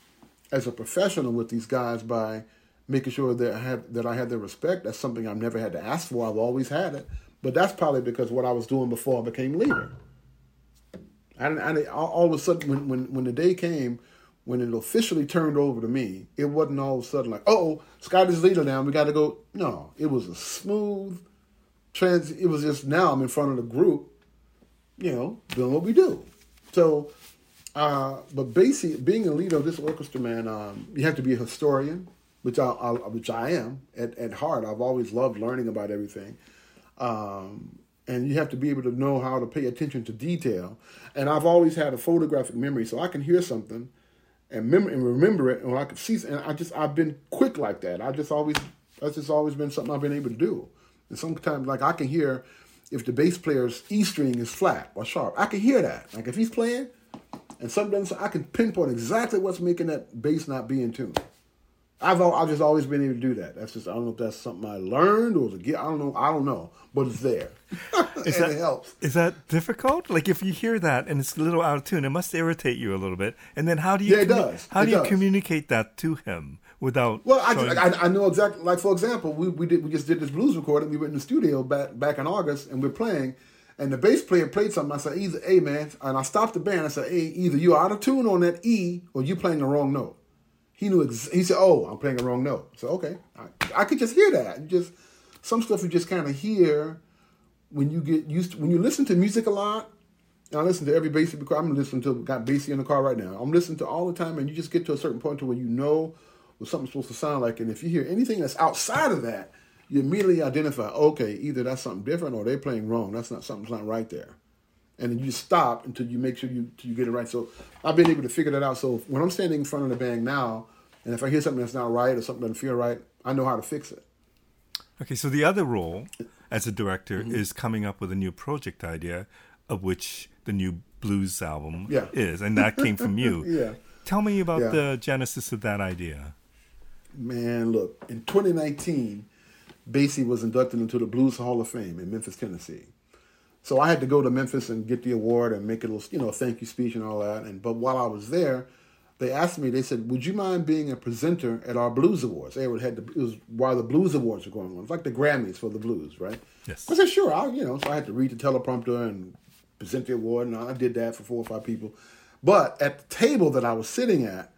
[SPEAKER 1] as a professional with these guys by making sure that I had that I had their respect. That's something I've never had to ask for. I've always had it, but that's probably because what I was doing before I became leader. And, and all of a sudden, when, when when the day came when it officially turned over to me, it wasn't all of a sudden like, oh, Scott is leader now. We got to go. No, it was a smooth trans. It was just now I'm in front of the group you know, doing what we do. So, uh, but basically, being a leader of this orchestra, man, um, you have to be a historian, which I, I, which I am at, at heart. I've always loved learning about everything. Um, and you have to be able to know how to pay attention to detail. And I've always had a photographic memory, so I can hear something and, mem- and remember it, and I can see. And I just I've been quick like that. I just always that's just always been something I've been able to do. And sometimes, like I can hear if the bass player's E string is flat or sharp. I can hear that. Like if he's playing and something doesn't, I can pinpoint exactly what's making that bass not be in tune. I've I've just always been able to do that. That's just I don't know if that's something I learned or a gift. I don't know. I don't know, but it's there.
[SPEAKER 2] Is that, it helps. Is that difficult? Like if you hear that and it's a little out of tune, it must irritate you a little bit. And then how do you?
[SPEAKER 1] Yeah, it commu- does.
[SPEAKER 2] How
[SPEAKER 1] it
[SPEAKER 2] do
[SPEAKER 1] does.
[SPEAKER 2] you communicate that to him? without.
[SPEAKER 1] Well, I, I, I, know exactly. Like for example, we we did we just did this blues recording. We were in the studio back back in August, and we're playing. And the bass player played something. I said, either, hey man, and I stopped the band. I said, hey, either you're out of tune on that E or you playing the wrong note. He knew. Ex- he said, oh, I'm playing the wrong note. So okay, I, I could just hear that. Just some stuff you just kind of hear when you get used to when you listen to music a lot. And I listen to every bass because I'm listening to got Basie in the car right now. I'm listening to all the time, and you just get to a certain point to where you know what something's supposed to sound like. And if you hear anything that's outside of that, you immediately identify, okay, either that's something different or they're playing wrong. That's not something's not right there. And then you stop until you make sure you you get it right. So I've been able to figure that out. So when I'm standing in front of the band now, and if I hear something that's not right or something doesn't feel right, I know how to fix it.
[SPEAKER 2] Okay, so the other role as a director mm-hmm. is coming up with a new project idea, of which the new blues album
[SPEAKER 1] yeah.
[SPEAKER 2] is, and that came from you.
[SPEAKER 1] yeah.
[SPEAKER 2] Tell me about yeah. the genesis of that idea.
[SPEAKER 1] Man, look, in 2019, Basie was inducted into the Blues Hall of Fame in Memphis, Tennessee. So I had to go to Memphis and get the award and make a little, you know, thank you speech and all that. And but while I was there, they asked me. They said, "Would you mind being a presenter at our Blues Awards?" They had the, it was while the Blues Awards were going on. It's like the Grammys for the blues, right?
[SPEAKER 2] Yes.
[SPEAKER 1] I said, "Sure." I, you know, so I had to read the teleprompter and present the award, and I did that for four or five people. But at the table that I was sitting at,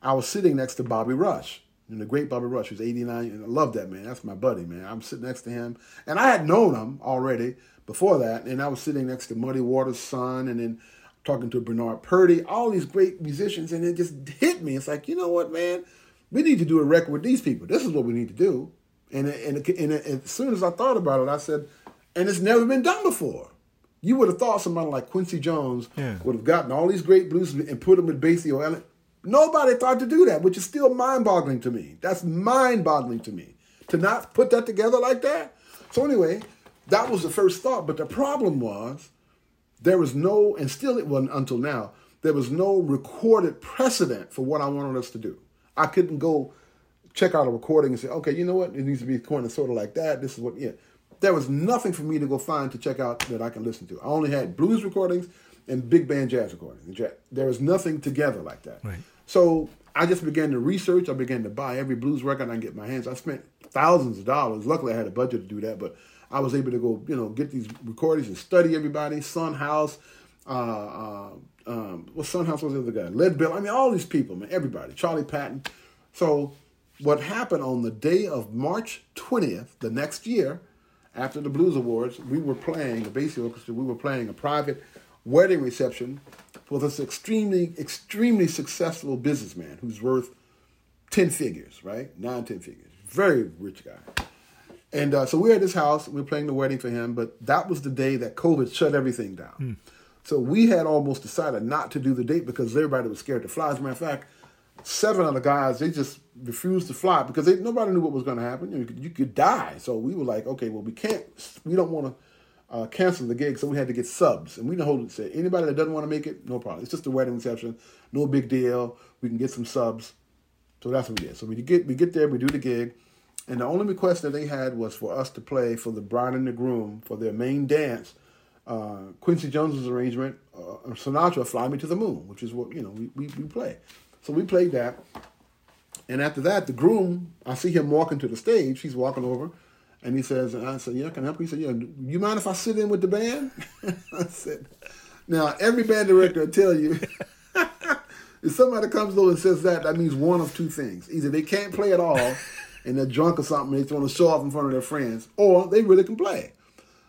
[SPEAKER 1] I was sitting next to Bobby Rush. And the great Bobby Rush, who's 89, and I love that man. That's my buddy, man. I'm sitting next to him. And I had known him already before that. And I was sitting next to Muddy Waters' son, and then talking to Bernard Purdie, all these great musicians. And it just hit me. It's like, you know what, man? We need to do a record with these people. This is what we need to do. And, and, and, and as soon as I thought about it, I said, and it's never been done before. You would have thought somebody like Quincy Jones
[SPEAKER 2] Yeah.
[SPEAKER 1] would have gotten all these great blues and put them with Basie or Ellen. Nobody thought to do that, which is still mind-boggling to me. That's mind-boggling to me to not put that together like that. So anyway, that was the first thought. But the problem was there was no, and still it wasn't until now, there was no recorded precedent for what I wanted us to do. I couldn't go check out a recording and say, okay, you know what, it needs to be recorded sort of like that. This is what, yeah. There was nothing for me to go find to check out that I can listen to. I only had blues recordings and big band jazz recordings. There was nothing together like that.
[SPEAKER 2] Right.
[SPEAKER 1] So I just began to research. I began to buy every blues record I can get my hands. I spent thousands of dollars. Luckily, I had a budget to do that, but I was able to go, you know, get these recordings and study everybody. Sun House, uh, uh, um, what Sun House was the other guy? Lead Belly. I mean, all these people, man, everybody. Charlie Patton. So what happened on the day of March 20th, the next year, after the Blues Awards, we were playing, the Basie Orchestra, we were playing a private wedding reception for this extremely, extremely successful businessman who's worth 10 figures, right? Nine, 10 figures. Very rich guy. And uh, so we're at his house, We're playing the wedding for him, but that was the day that COVID shut everything down. So we had almost decided not to do the date because everybody was scared to fly. As a matter of fact, seven of the guys they just refused to fly because they, nobody knew what was going to happen. You could, you could die. So we were like, okay, well we can't, we don't want to uh, cancel the gig, so we had to get subs. And we didn't hold it. say anybody that doesn't want to make it, no problem. It's just a wedding reception, no big deal. We can get some subs. So that's what we did. So we get we get there, we do the gig, and the only request that they had was for us to play for the bride and the groom for their main dance. Uh, Quincy Jones's arrangement, uh, Sinatra, "Fly Me to the Moon," which is what you know we, we we play. So we played that, and after that, the groom, I see him walking to the stage. He's walking over, and he says, and I said, "Yeah, can I help you?" He said, "Yeah, you mind if I sit in with the band?" I said, "Now every band director will tell you." If somebody comes over and says that, that means one of two things. Either they can't play at all and they're drunk or something, they just want to show off in front of their friends, or they really can play.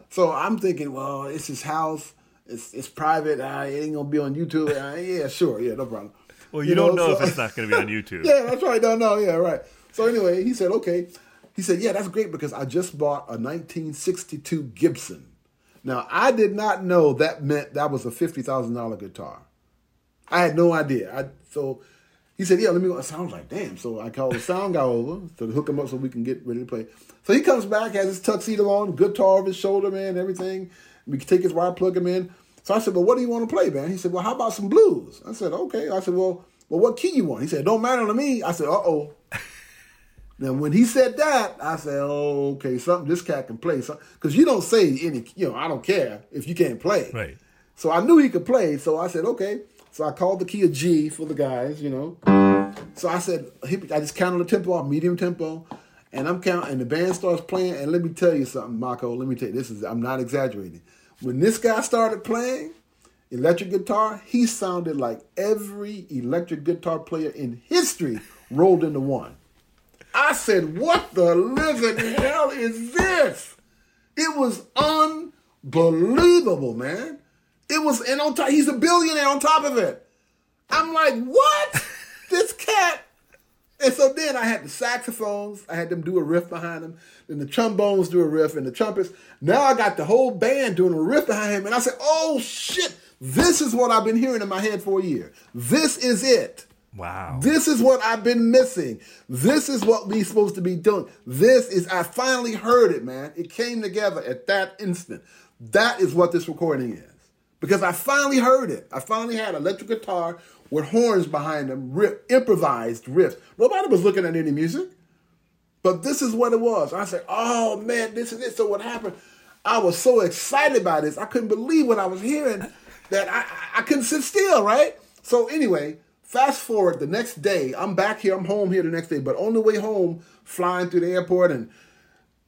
[SPEAKER 1] So I'm thinking, well, it's his house, it's it's private, uh, it ain't gonna be on YouTube. Uh, yeah, sure, yeah, no problem.
[SPEAKER 2] Well, you, don't know
[SPEAKER 1] so-
[SPEAKER 2] if it's not going to be on YouTube.
[SPEAKER 1] yeah, that's right. Don't know. yeah, right. So anyway, he said, okay. He said, yeah, that's great because I just bought a 1962 Gibson. Now, I did not know that meant that was a $50,000 guitar. I had no idea. I So he said, yeah, let me go. So I was like, damn. So I called the sound guy over to hook him up so we can get ready to play. So he comes back, has his tuxedo on, guitar over his shoulder, man, everything. We can take his wire, plug him in. So I said, well, what do you want to play, man? He said, well, how about some blues? I said, okay. I said, well, well, what key you want? He said, don't matter to me. I said, uh-oh. Now, when he said that, I said, "Oh, okay, something this cat can play." Because you don't say any, you know, I don't care if you can't play.
[SPEAKER 2] Right.
[SPEAKER 1] So I knew he could play. So I said, "Okay." So I called the key of G for the guys, you know. So I said, I just counted the tempo off, medium tempo, and I'm counting, and the band starts playing. And let me tell you something, Marco. Let me tell you, this is I'm not exaggerating. When this guy started playing electric guitar, he sounded like every electric guitar player in history rolled into one. I said, what the living hell is this? It was unbelievable, man. It was, and on top, he's a billionaire on top of it. I'm like, what? this cat. And so then I had the saxophones, I had them do a riff behind him, then the trombones do a riff, and the trumpets. Now I got the whole band doing a riff behind him, and I said, oh shit, this is what I've been hearing in my head for a year. This is it.
[SPEAKER 2] Wow.
[SPEAKER 1] This is what I've been missing. This is what we're supposed to be doing. This is, I finally heard it, man. It came together at that instant. That is what this recording is. Because I finally heard it. I finally had electric guitar with horns behind them, improvised riffs. Nobody was looking at any music. But this is what it was. I said, oh man, this is it. So what happened? I was so excited by this. I couldn't believe what I was hearing that I, I couldn't sit still, right? So anyway, fast forward the next day, I'm back here, I'm home here the next day, but on the way home, flying through the airport and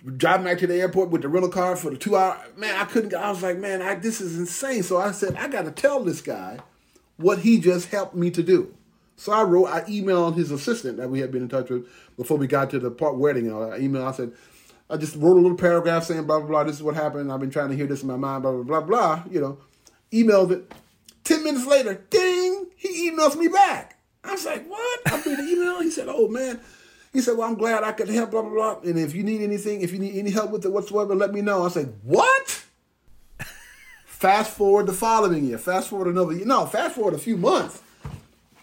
[SPEAKER 1] driving back to the airport with the rental car for the two hour man, I couldn't I was like, man, I, this is insane. So I said, I gotta tell this guy what he just helped me to do. So I wrote, I emailed his assistant that we had been in touch with before we got to the part wedding. Uh, I emailed, I said, I just wrote a little paragraph saying blah blah blah. This is what happened. I've been trying to hear this in my mind. Blah blah blah blah. You know, emailed it. Ten minutes later, ding, he emails me back. I was like, what? I read the email. He said, oh man. He said, well, I'm glad I could help. Blah blah blah. And if you need anything, if you need any help with it whatsoever, let me know. I said, what? fast forward the following year. Fast forward another year. No, fast forward a few months.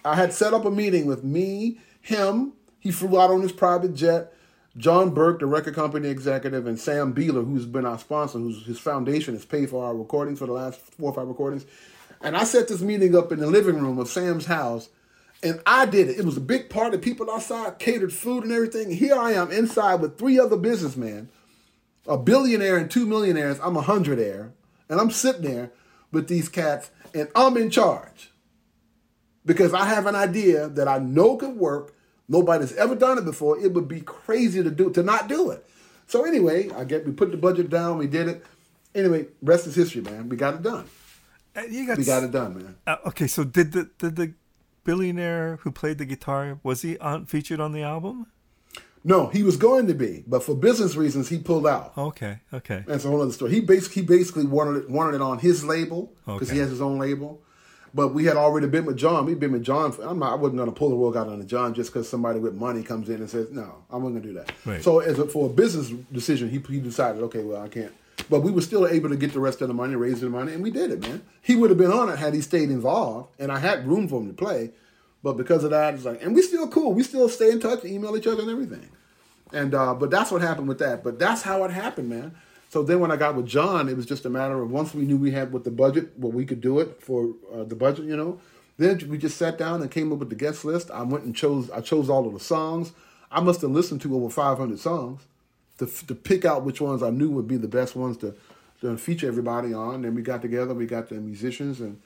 [SPEAKER 1] I had set up a meeting with me, him. He flew out on his private jet. John Burke, the record company executive, and Sam Beeler, who's been our sponsor, whose his foundation has paid for our recordings for the last four or five recordings. And I set this meeting up in the living room of Sam's house, and I did it. It was a big party, people outside, catered food and everything. Here I am inside with three other businessmen, a billionaire and two millionaires. I'm a hundredaire, and I'm sitting there with these cats, and I'm in charge because I have an idea that I know could work Nobody's ever done it before. It would be crazy to do to not do it. So anyway, I get we put the budget down. We did it. Anyway, rest is history, man. We got it done.
[SPEAKER 2] You got
[SPEAKER 1] we got it done, man.
[SPEAKER 2] Uh, okay, so did the did the billionaire who played the guitar was he on, featured on the album?
[SPEAKER 1] No, he was going to be, but for business reasons, he pulled out.
[SPEAKER 2] Okay, okay.
[SPEAKER 1] That's a whole other story. He basically he basically wanted it wanted it on his label because
[SPEAKER 2] Okay.
[SPEAKER 1] he has his own label. But we had already been with John. We'd been with John. For, I'm not, I wasn't going to pull the rug out on the John just because somebody with money comes in and says, no, I wasn't going to do that.
[SPEAKER 2] Right.
[SPEAKER 1] So as a, for a business decision, he, he decided, okay, well, I can't. But we were still able to get the rest of the money, raise the money, and we did it, man. He would have been on it had he stayed involved, and I had room for him to play. But because of that, it's like, and we still cool. We still stay in touch, email each other, and everything. And uh, but that's what happened with that. But that's how it happened, man. So then when I got with John, it was just a matter of once we knew we had with the budget, what we could do it for uh, the budget, you know. Then we just sat down and came up with the guest list. I went and chose. I chose all of the songs. I must have listened to over 500 songs to to pick out which ones I knew would be the best ones to to feature everybody on. Then we got together. We got the musicians and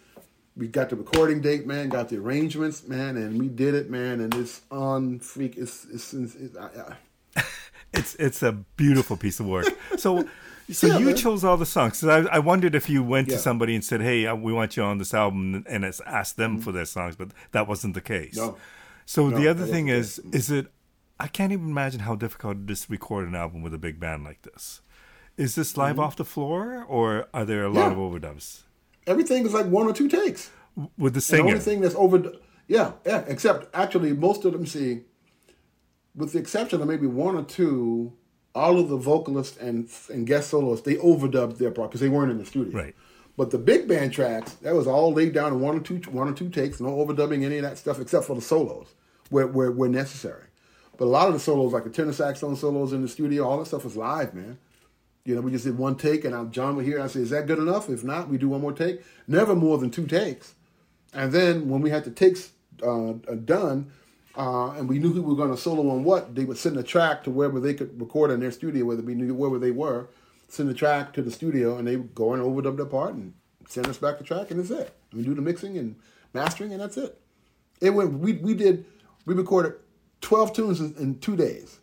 [SPEAKER 1] we got the recording date, man. Got the arrangements, man, and we did it, man. And it's on freak. It's it's. it's, it's I, I,
[SPEAKER 2] It's it's a beautiful piece of work. So so
[SPEAKER 1] Yeah,
[SPEAKER 2] you
[SPEAKER 1] man.
[SPEAKER 2] chose all the songs. I, I wondered if you went
[SPEAKER 1] Yeah.
[SPEAKER 2] to somebody and said, "Hey, we want you on this album," and it's asked them for their songs, but that wasn't the case.
[SPEAKER 1] Mm-hmm. No.
[SPEAKER 2] So
[SPEAKER 1] No,
[SPEAKER 2] the other thing is, is it? I can't even imagine how difficult it is to record an album with a big band like this. Is this live off the floor, or are there a lot
[SPEAKER 1] Mm-hmm. Yeah.
[SPEAKER 2] of overdubs
[SPEAKER 1] everything is like one or two takes.
[SPEAKER 2] with the
[SPEAKER 1] same
[SPEAKER 2] The
[SPEAKER 1] only thing that's over, yeah, yeah. Except actually, most of them see, with the exception of maybe one or two, all of the vocalists and and guest soloists they overdubbed their part because they weren't in the studio.
[SPEAKER 2] Right.
[SPEAKER 1] But the big band tracks, that was all laid down in one or two one or two takes, no overdubbing any of that stuff except for the solos where where, where necessary. But a lot of the solos, like the tenor saxophone solos in the studio, all that stuff was live, man. You know, we just did one take, and I, John would hear. I said, "Is that good enough? If not, we do one more take. Never more than two takes." And then when we had the takes uh, uh, done, uh, and we knew who we were going to solo on what, they would send a track to wherever they could record in their studio, whether we knew wherever they were. Send the track to the studio, and they would go and overdub their part and send us back the track, and that's it. We do the mixing and mastering, and that's it. It went. We we did. We recorded twelve tunes in, in two days,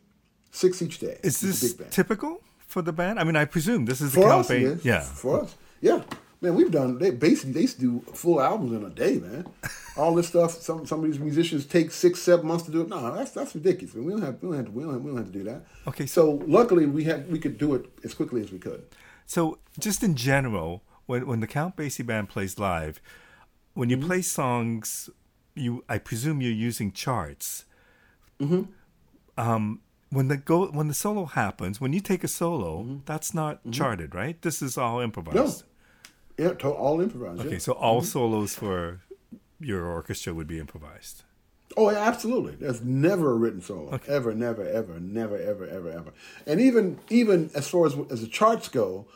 [SPEAKER 1] six each day.
[SPEAKER 2] Is this
[SPEAKER 1] big band.
[SPEAKER 2] typical for the band? I mean, I presume this is the
[SPEAKER 1] For us,
[SPEAKER 2] campaign.
[SPEAKER 1] it is.
[SPEAKER 2] Yeah.
[SPEAKER 1] For us. Yeah. Man, we've done they basically they used to do full albums in a day, man. All this stuff, some some of these musicians take six, seven months to do it. No, that's that's ridiculous. We don't have we don't have to, we don't have, we don't have to do that.
[SPEAKER 2] Okay,
[SPEAKER 1] So luckily we had we could do it as quickly as we could.
[SPEAKER 2] So, just in general, when when the Count Basie band plays live, when
[SPEAKER 1] Mm-hmm.
[SPEAKER 2] you play songs, you I presume you're using charts. Mm-hmm. Um, when the go when the solo happens, when you take a solo, that's not charted, right? This is all improvised.
[SPEAKER 1] Mm-hmm. No. Yeah, to, all improvised.
[SPEAKER 2] Okay,
[SPEAKER 1] yeah.
[SPEAKER 2] so all solos for your orchestra would be improvised.
[SPEAKER 1] Oh, yeah, absolutely. There's never a written solo. Ever, never, ever, never, ever, ever, ever. And even even as far as as the charts go,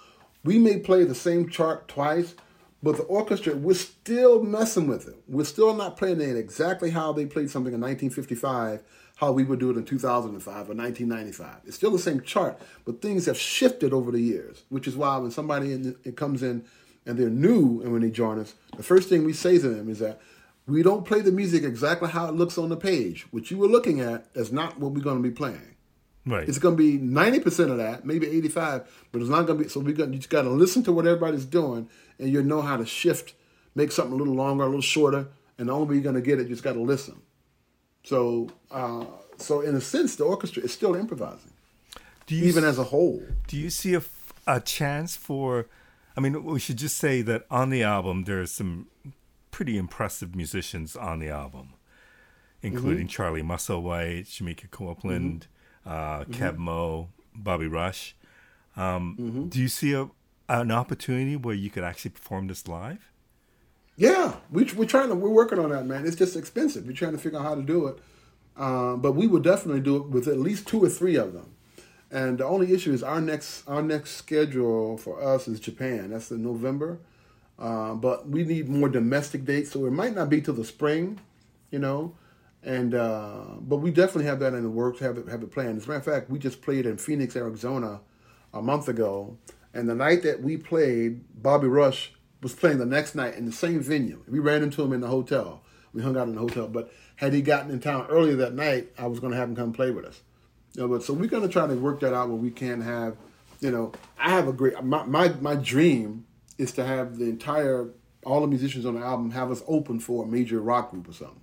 [SPEAKER 1] we may play the same chart twice, but the orchestra we're still messing with it. We're still not playing it exactly how they played something in 1955, how we would do it in 2005 or 1995. It's still the same chart, but things have shifted over the years, which is why when somebody in, it comes in and they're new and when they join us, the first thing we say to them is that we don't play the music exactly how it looks on the page. What you were looking at is not what we're going to be playing.
[SPEAKER 2] Right.
[SPEAKER 1] It's going to be 90% of that, maybe 85, but it's not going to be, so we got, you just got to listen to what everybody's doing and you'll know how to shift, make something a little longer, a little shorter, and the only way you're going to get it, you just got to listen. So, uh, so in a sense, the orchestra is still improvising, even as a whole.
[SPEAKER 2] Do you see a, a chance for? I mean, we should just say that on the album there are some pretty impressive musicians on the album, including mm-hmm. Charlie Musselwhite, Shemekia Copeland, mm-hmm. uh, Keb' mm-hmm. Mo, Bobby Rush. Um, mm-hmm. Do you see a, an opportunity where you could actually perform this live?
[SPEAKER 1] Yeah, we, we're trying to. We're working on that, man. It's just expensive. We're trying to figure out how to do it. Uh, but we would definitely do it with at least two or three of them. And the only issue is our next our next schedule for us is Japan. That's in November. Uh, but we need more domestic dates, so it might not be till the spring, you know. And uh, but we definitely have that in the works. Have it have it planned. As a matter of fact, we just played in Phoenix, Arizona, a month ago. And the night that we played, Bobby Rush was playing the next night in the same venue. We ran into him in the hotel. We hung out in the hotel. But had he gotten in town earlier that night, I was going to have him come play with us. You know, but so we're going to try to work that out where we can have, you know, I have a great my my, my dream is to have the entire all the musicians on the album have us open for a major rock group or something.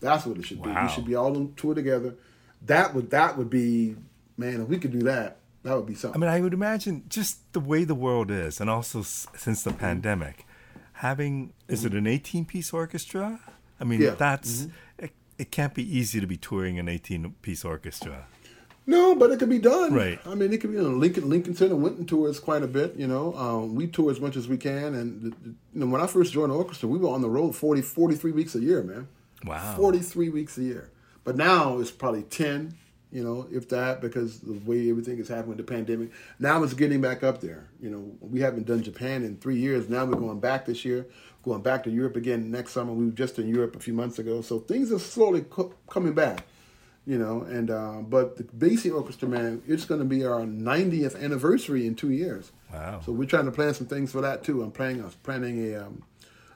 [SPEAKER 1] That's what it should wow. be. We should be all on tour together. That would that would be man. If we could do that, that would be something.
[SPEAKER 2] I mean, I would imagine just the way the world is, and also s- since the mm-hmm. pandemic, having is it an eighteen piece orchestra? I mean, yeah. that's mm-hmm. it, it can't be easy to be touring an eighteen piece orchestra.
[SPEAKER 1] No, but it could be done.
[SPEAKER 2] Right.
[SPEAKER 1] I mean, it could be. You know, Lincoln Lincoln Center Wynton tours quite a bit. You know, um, we tour as much as we can. And you know, when I first joined the orchestra, we were on the road 40, 43 weeks a year, man.
[SPEAKER 2] Wow.
[SPEAKER 1] Forty three weeks a year. But now it's probably ten you know, if that, because the way everything is happening with the pandemic. Now it's getting back up there. You know, we haven't done Japan in three years. Now we're going back this year, going back to Europe again next summer. We were just in Europe a few months ago. So things are slowly co- coming back, you know. And uh, But the Basie Orchestra, man, it's going to be our 90th anniversary in two years.
[SPEAKER 2] Wow.
[SPEAKER 1] So we're trying to plan some things for that, too. I'm planning, I'm planning a, um,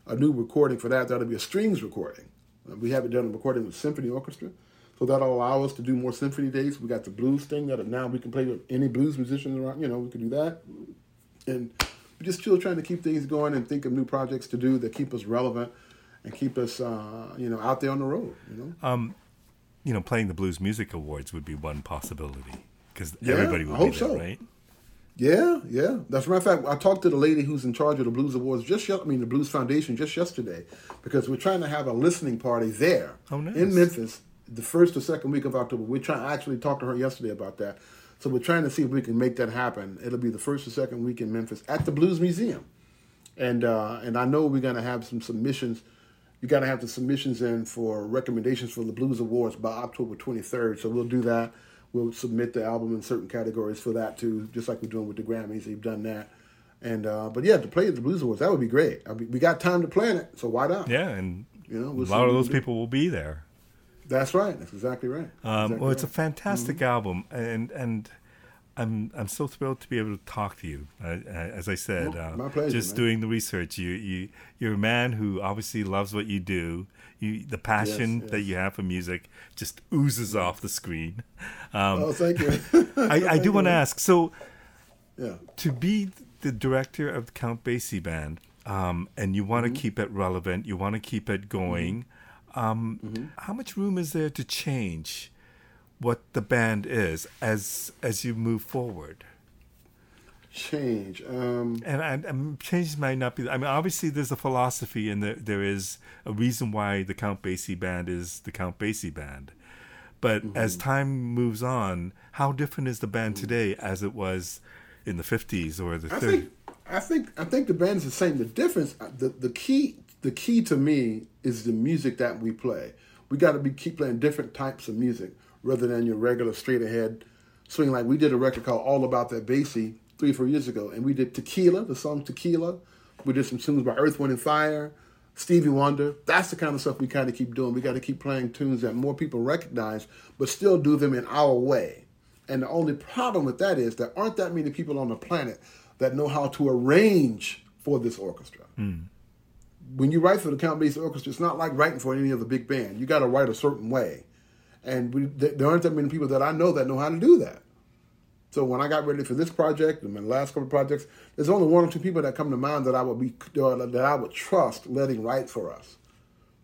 [SPEAKER 1] a new recording for that. That'll be a strings recording. We haven't done a recording with symphony orchestra. So that'll allow us to do more symphony days. We got the blues thing that now we can play with any blues musician around. You know, we can do that, and we're just still trying to keep things going and think of new projects to do that keep us relevant and keep us, uh, you know, out there on the road. You know,
[SPEAKER 2] um, you know, playing the Blues Music Awards would be one possibility because yeah, everybody would
[SPEAKER 1] I
[SPEAKER 2] be
[SPEAKER 1] hope
[SPEAKER 2] there,
[SPEAKER 1] so.
[SPEAKER 2] right?
[SPEAKER 1] Yeah, yeah. That's a matter of fact. I talked to the lady who's in charge of the Blues Awards just, I mean, the Blues Foundation just yesterday, because we're trying to have a listening party there
[SPEAKER 2] oh, nice.
[SPEAKER 1] in Memphis the first or second week of October. We're trying. I actually talked to her yesterday about that. So we're trying to see if we can make that happen. It'll be the first or second week in Memphis at the Blues Museum, and uh, and I know we're gonna have some submissions. You got to have the submissions in for recommendations for the Blues Awards by October 23rd. So we'll do that. We'll submit the album in certain categories for that too, just like we're doing with the Grammys. We've done that. And uh, but yeah, to play at the Blues Awards, that would be great. I mean, we got time to plan it, so why not?
[SPEAKER 2] Yeah, and you know, we'll a lot of those people will be there.
[SPEAKER 1] That's right. That's exactly right.
[SPEAKER 2] Um,
[SPEAKER 1] exactly
[SPEAKER 2] well, it's
[SPEAKER 1] right.
[SPEAKER 2] a fantastic
[SPEAKER 1] mm-hmm.
[SPEAKER 2] album, and and I'm I'm so thrilled to be able to talk to you. Uh, as I said,
[SPEAKER 1] well,
[SPEAKER 2] uh,
[SPEAKER 1] my pleasure,
[SPEAKER 2] just
[SPEAKER 1] man.
[SPEAKER 2] doing the research, you you you're a man who obviously loves what you do. You the passion
[SPEAKER 1] yes, yes.
[SPEAKER 2] that you have for music just oozes off the screen. Um,
[SPEAKER 1] oh, thank you.
[SPEAKER 2] I, I do want to ask. So,
[SPEAKER 1] yeah,
[SPEAKER 2] to be the director of the Count Basie Band, um, and you want to
[SPEAKER 1] Mm-hmm.
[SPEAKER 2] keep it relevant, you want to keep it going. Um,
[SPEAKER 1] Mm-hmm.
[SPEAKER 2] How much room is there to change what the band is as as you move forward?
[SPEAKER 1] change. Um,
[SPEAKER 2] And, and, and change might not be. I mean, obviously, there's a philosophy, and there, there is a reason why the Count Basie Band is the Count Basie Band. But
[SPEAKER 1] Mm-hmm.
[SPEAKER 2] as time moves on, how different is the band today as it was in the 50s or the
[SPEAKER 1] I
[SPEAKER 2] 30s?
[SPEAKER 1] think I think I think the band's the same. The difference, uh, the the key, the key to me is the music that we play. We got to be keep playing different types of music rather than your regular straight ahead swing. Like we did a record called All About That Basie three or four years ago, and we did Tequila, the song Tequila. We did some tunes by Earth, Wind and Fire. Stevie Wonder. That's the kind of stuff we kind of keep doing. We got to keep playing tunes that more people recognize, but still do them in our way. And the only problem with that is there aren't that many people on the planet that know how to arrange for this orchestra. Mm. When you write for the Count Basie Orchestra, it's not like writing for any other big band. You got to write a certain way, and we, there aren't that many people that I know that know how to do that. So when I got ready for this project and my last couple of projects, there's only one or two people that come to mind that I would be that I would trust letting write for us,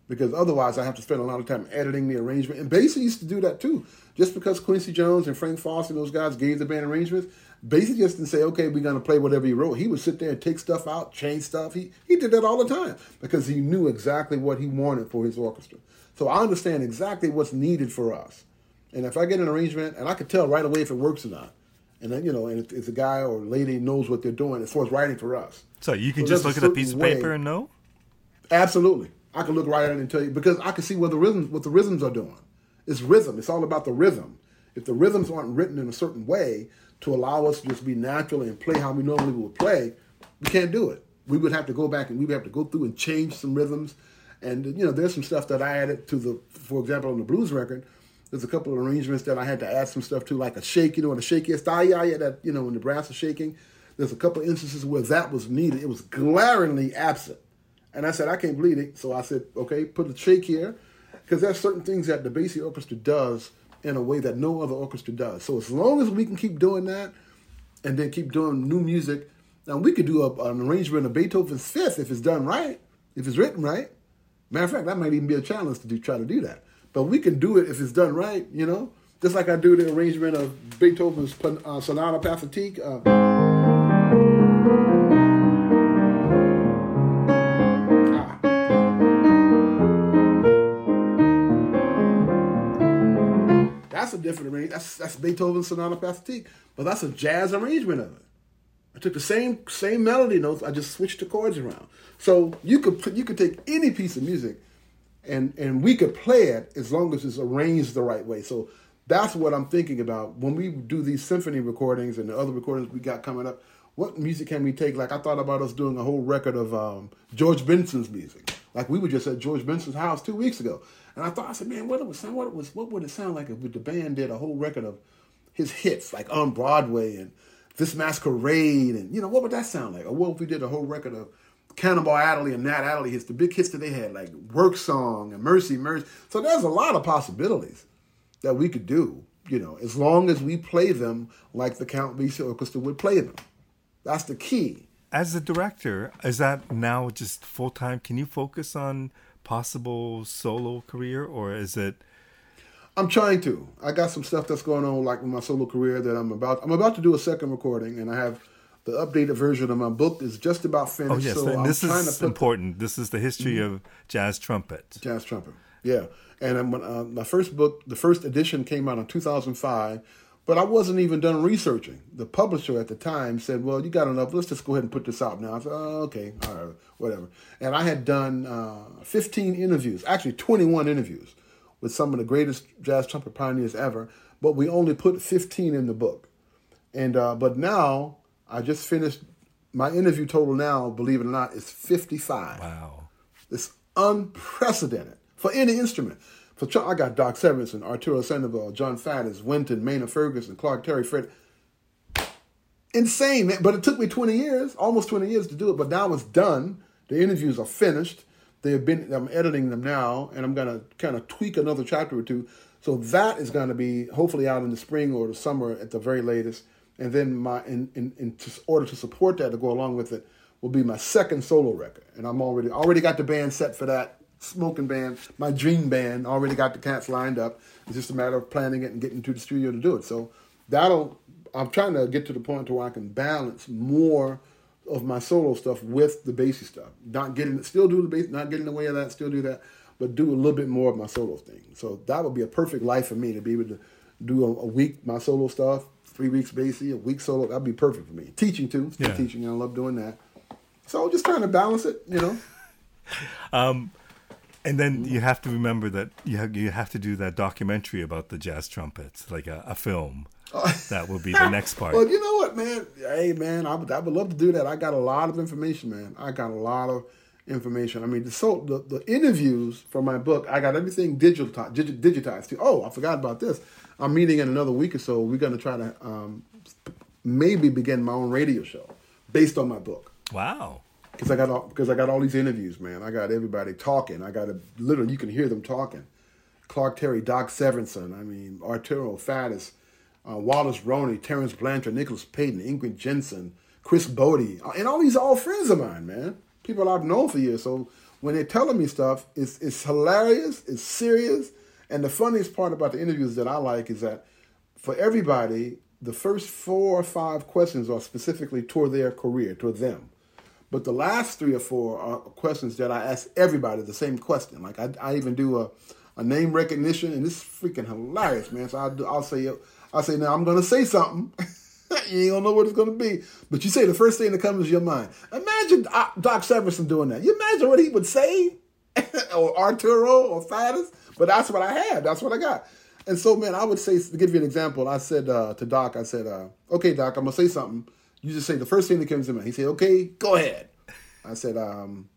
[SPEAKER 1] because otherwise I have to spend a lot of time editing the arrangement. And Basie used to do that too. Just because Quincy Jones and Frank Foster and those guys gave the band arrangements, Basie just didn't say, "Okay, we're going to play whatever he wrote." He would sit there and take stuff out, change stuff. He he did that all the time because he knew exactly what he wanted for his orchestra. So I understand exactly what's needed for us. And if I get an arrangement, and I can tell right away if it works or not and then you know, and if, if a guy or lady knows what they're doing as far as writing for us.
[SPEAKER 2] So you can so just look at a piece of way, paper and know.
[SPEAKER 1] Absolutely, I can look right at it and tell you because I can see what the rhythms what the rhythms are doing. It's rhythm. It's all about the rhythm. If the rhythms aren't written in a certain way to allow us to just be natural and play how we normally would play, we can't do it. We would have to go back and we would have to go through and change some rhythms. And you know, there's some stuff that I added to the, for example, on the blues record there's a couple of arrangements that I had to add some stuff to, like a shake, you know, and a shaky style, ah, yeah, yeah that, you know, when the brass is shaking. There's a couple instances where that was needed. It was glaringly absent. And I said, I can't believe it. So I said, okay, put a shake here. Because there's certain things that the Basie Orchestra does in a way that no other orchestra does. So as long as we can keep doing that and then keep doing new music, now we could do a, an arrangement of Beethoven's Fifth if it's done right, if it's written right. Matter of fact, that might even be a challenge to do, try to do that. But we can do it if it's done right, you know? Just like I do the arrangement of Beethoven's uh, Sonata Pathetique. Uh, That's a different arrangement. That's that's Beethoven's Sonata Pathetique, but that's a jazz arrangement of it. I took the same same melody notes. I just switched the chords around. So you could put, you could take any piece of music and and we could play it as long as it's arranged the right way. So that's what I'm thinking about when we do these symphony recordings and the other recordings we got coming up. What music can we take? Like I thought about us doing a whole record of um, George Benson's music. Like we were just at George Benson's house two weeks ago, and I thought I said, man, what it sound, what it was, what would it sound like if the band did a whole record of his hits, like on Broadway and this masquerade, and you know what would that sound like? Or what if we did a whole record of Cannonball Adderley and Nat Adderley hits, the big hits that they had, like Work Song and Mercy Mercy. So there's a lot of possibilities that we could do, you know, as long as we play them like the Count Basie Orchestra would play them. That's the key.
[SPEAKER 2] As a director, is that now just full time? Can you focus on possible solo career or is it?
[SPEAKER 1] I'm trying to. I got some stuff that's going on, like with my solo career, that I'm about. I'm about to do a second recording, and I have the updated version of my book is just about finished.
[SPEAKER 2] Oh yes, so and this is important. This is the history mm-hmm. of jazz trumpet.
[SPEAKER 1] Jazz trumpet, yeah. And uh, my first book, the first edition, came out in 2005. But I wasn't even done researching. The publisher at the time said, "Well, you got enough. Let's just go ahead and put this out now." I said, "Oh, okay, all right, whatever." And I had done uh, 15 interviews, actually 21 interviews, with some of the greatest jazz trumpet pioneers ever. But we only put 15 in the book. And uh, but now I just finished my interview total now, believe it or not, is 55.
[SPEAKER 2] Wow.
[SPEAKER 1] It's unprecedented for any instrument. For I got Doc Severinsen, Arturo Sandoval, Jon Faddis, Wynton, Maynard Ferguson, Clark Terry, Fred. Insane, man. But it took me 20 years, almost 20 years to do it. But now it's done. The interviews are finished. They have been. I'm editing them now, and I'm gonna kind of tweak another chapter or two. So that is to be hopefully out in the spring or the summer at the very latest and then my in, in, in order to support that to go along with it will be my second solo record and i'm already already got the band set for that smoking band my dream band already got the cats lined up it's just a matter of planning it and getting to the studio to do it so that'll i'm trying to get to the point to where i can balance more of my solo stuff with the Basie stuff not getting still do the bass not getting in the way of that still do that but do a little bit more of my solo thing so that would be a perfect life for me to be able to do a, a week my solo stuff three weeks Basie, a week solo. That'd be perfect for me. Teaching too, still yeah. teaching. I love doing that. So just trying to balance it, you know.
[SPEAKER 2] um, and then you have to remember that you have, you have to do that documentary about the jazz trumpets, like a, a film. that will be the next part.
[SPEAKER 1] well, you know what, man? Hey, man, I would, I would love to do that. I got a lot of information, man. I got a lot of information. I mean, the, so the, the interviews for my book, I got everything digital digitized. Too. Oh, I forgot about this. I'm meeting in another week or so. We're going to try to um, maybe begin my own radio show based on my book.
[SPEAKER 2] Wow.
[SPEAKER 1] Because I got all because I got all these interviews, man. I got everybody talking. I got a literally you can hear them talking. Clark Terry, Doc Severinsen, I mean Arturo Faddis, uh, Wallace Roney, Terence Blanchard, Nicholas Payton, Ingrid Jensen, Chris Botti, uh, and all these all friends of mine, man. People I've known for years. So when they're telling me stuff, it's it's hilarious, it's serious, and the funniest part about the interviews that I like is that for everybody, the first four or five questions are specifically toward their career, toward them. But the last three or four are questions that I ask everybody the same question. Like I, I even do a, a name recognition, and it's freaking hilarious, man. So I'll, I'll say, I'll say, now I'm gonna say something. you ain't gonna know what it's gonna be, but you say the first thing that comes to your mind. Imagine Doc Severinsen doing that. You imagine what he would say, or Arturo or Faddis. But that's what I had. That's what I got. And so, man, I would say to give you an example. I said uh, to Doc, I said, uh, "Okay, Doc, I'm gonna say something." You just say the first thing that comes to mind. He said, okay, go ahead. I said, um,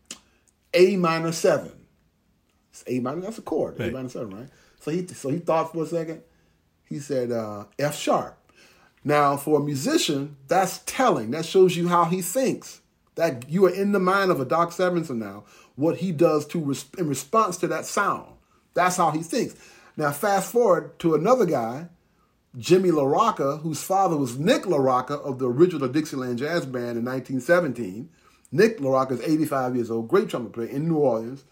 [SPEAKER 1] A minor seven. It's A minor, that's a chord. Right. A minor seven, right? So he so he thought for a second. He said uh, F sharp. Now, for a musician, that's telling. That shows you how he thinks. That you are in the mind of a Doc Severinsen now. What he does to in response to that sound. That's how he thinks. Now, fast forward to another guy Jimmy LaRocca, whose father was Nick LaRocca of the original Dixieland Jazz Band in 1917. Nick LaRocca is 85 years old, great trumpet player in New Orleans.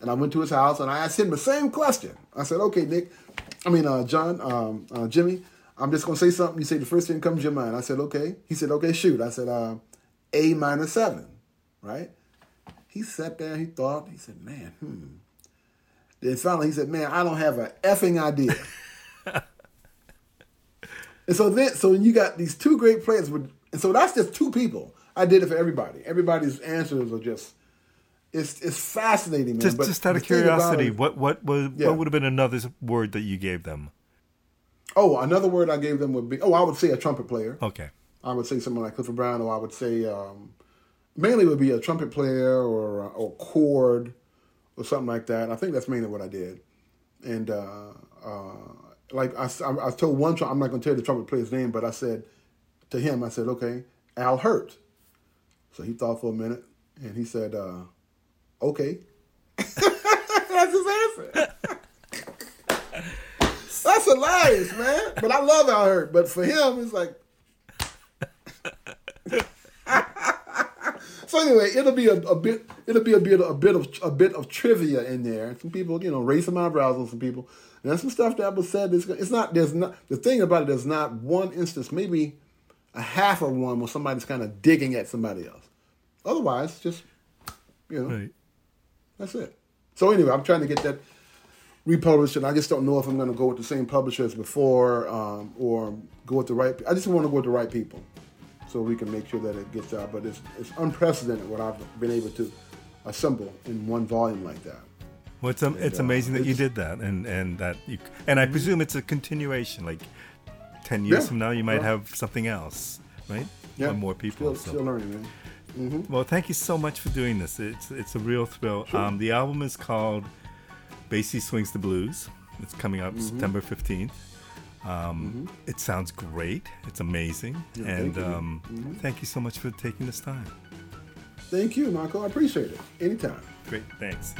[SPEAKER 1] And I went to his house and I asked him the same question. I said, okay, Nick, I mean, uh, John, um, uh, Jimmy, I'm just going to say something. You say the first thing comes to your mind. I said, okay. He said, okay, shoot. I said, uh, A minor seven, right? He sat there, he thought, he said, man, hmm. Then finally he said, man, I don't have an effing idea. And so then, so you got these two great players, with, and so that's just two people. I did it for everybody. Everybody's answers are just, it's it's fascinating, man.
[SPEAKER 2] Just, but just out of curiosity, it, what what what, yeah. what would have been another word that you gave them?
[SPEAKER 1] Oh, another word I gave them would be, oh, I would say a trumpet player.
[SPEAKER 2] Okay.
[SPEAKER 1] I would say someone like Clifford Brown, or I would say um, mainly would be a trumpet player or or chord or something like that. I think that's mainly what I did, and uh, uh, like I, I, I told one, I'm not going to tell the trumpet player's name, but I said to him, I said, okay, Al Hirt. So he thought for a minute, and he said, uh, okay. That's his answer. That's hilarious, man. But I love Al Hirt. But for him, it's like. so anyway, it'll be a, a, bit. It'll be a bit, a bit of a bit of trivia in there. Some people, you know, raise some eyebrows on some people. There's some stuff that was said. It's not. There's not. The thing about it, there's not one instance, maybe a half of one, where somebody's kind of digging at somebody else. Otherwise, just you know, right. that's it. So anyway, I'm trying to get that republished, and I just don't know if I'm going to go with the same publisher as before, um, or go with the right. I just want to go with the right people, so we can make sure that it gets out. But it's it's unprecedented what I've been able to assemble in one volume like that.
[SPEAKER 2] Well, it's, um, it's uh, amazing that you did that, and and that you and I presume it's a continuation. Like ten years yeah, from now, you might have something else, right?
[SPEAKER 1] Yeah,
[SPEAKER 2] or more people.
[SPEAKER 1] Still, so. still learning, man.
[SPEAKER 2] Mm-hmm. Well, thank you so much for doing this. It's it's a real thrill. Sure. Um, the album is called Basie Swings the Blues. It's coming out mm-hmm. September fifteenth. Um, mm-hmm. It sounds great. It's amazing, yeah, and thank you. Um, mm-hmm. thank you so much for taking this time.
[SPEAKER 1] Thank you, Marco. I appreciate it. Anytime.
[SPEAKER 2] Great. Thanks.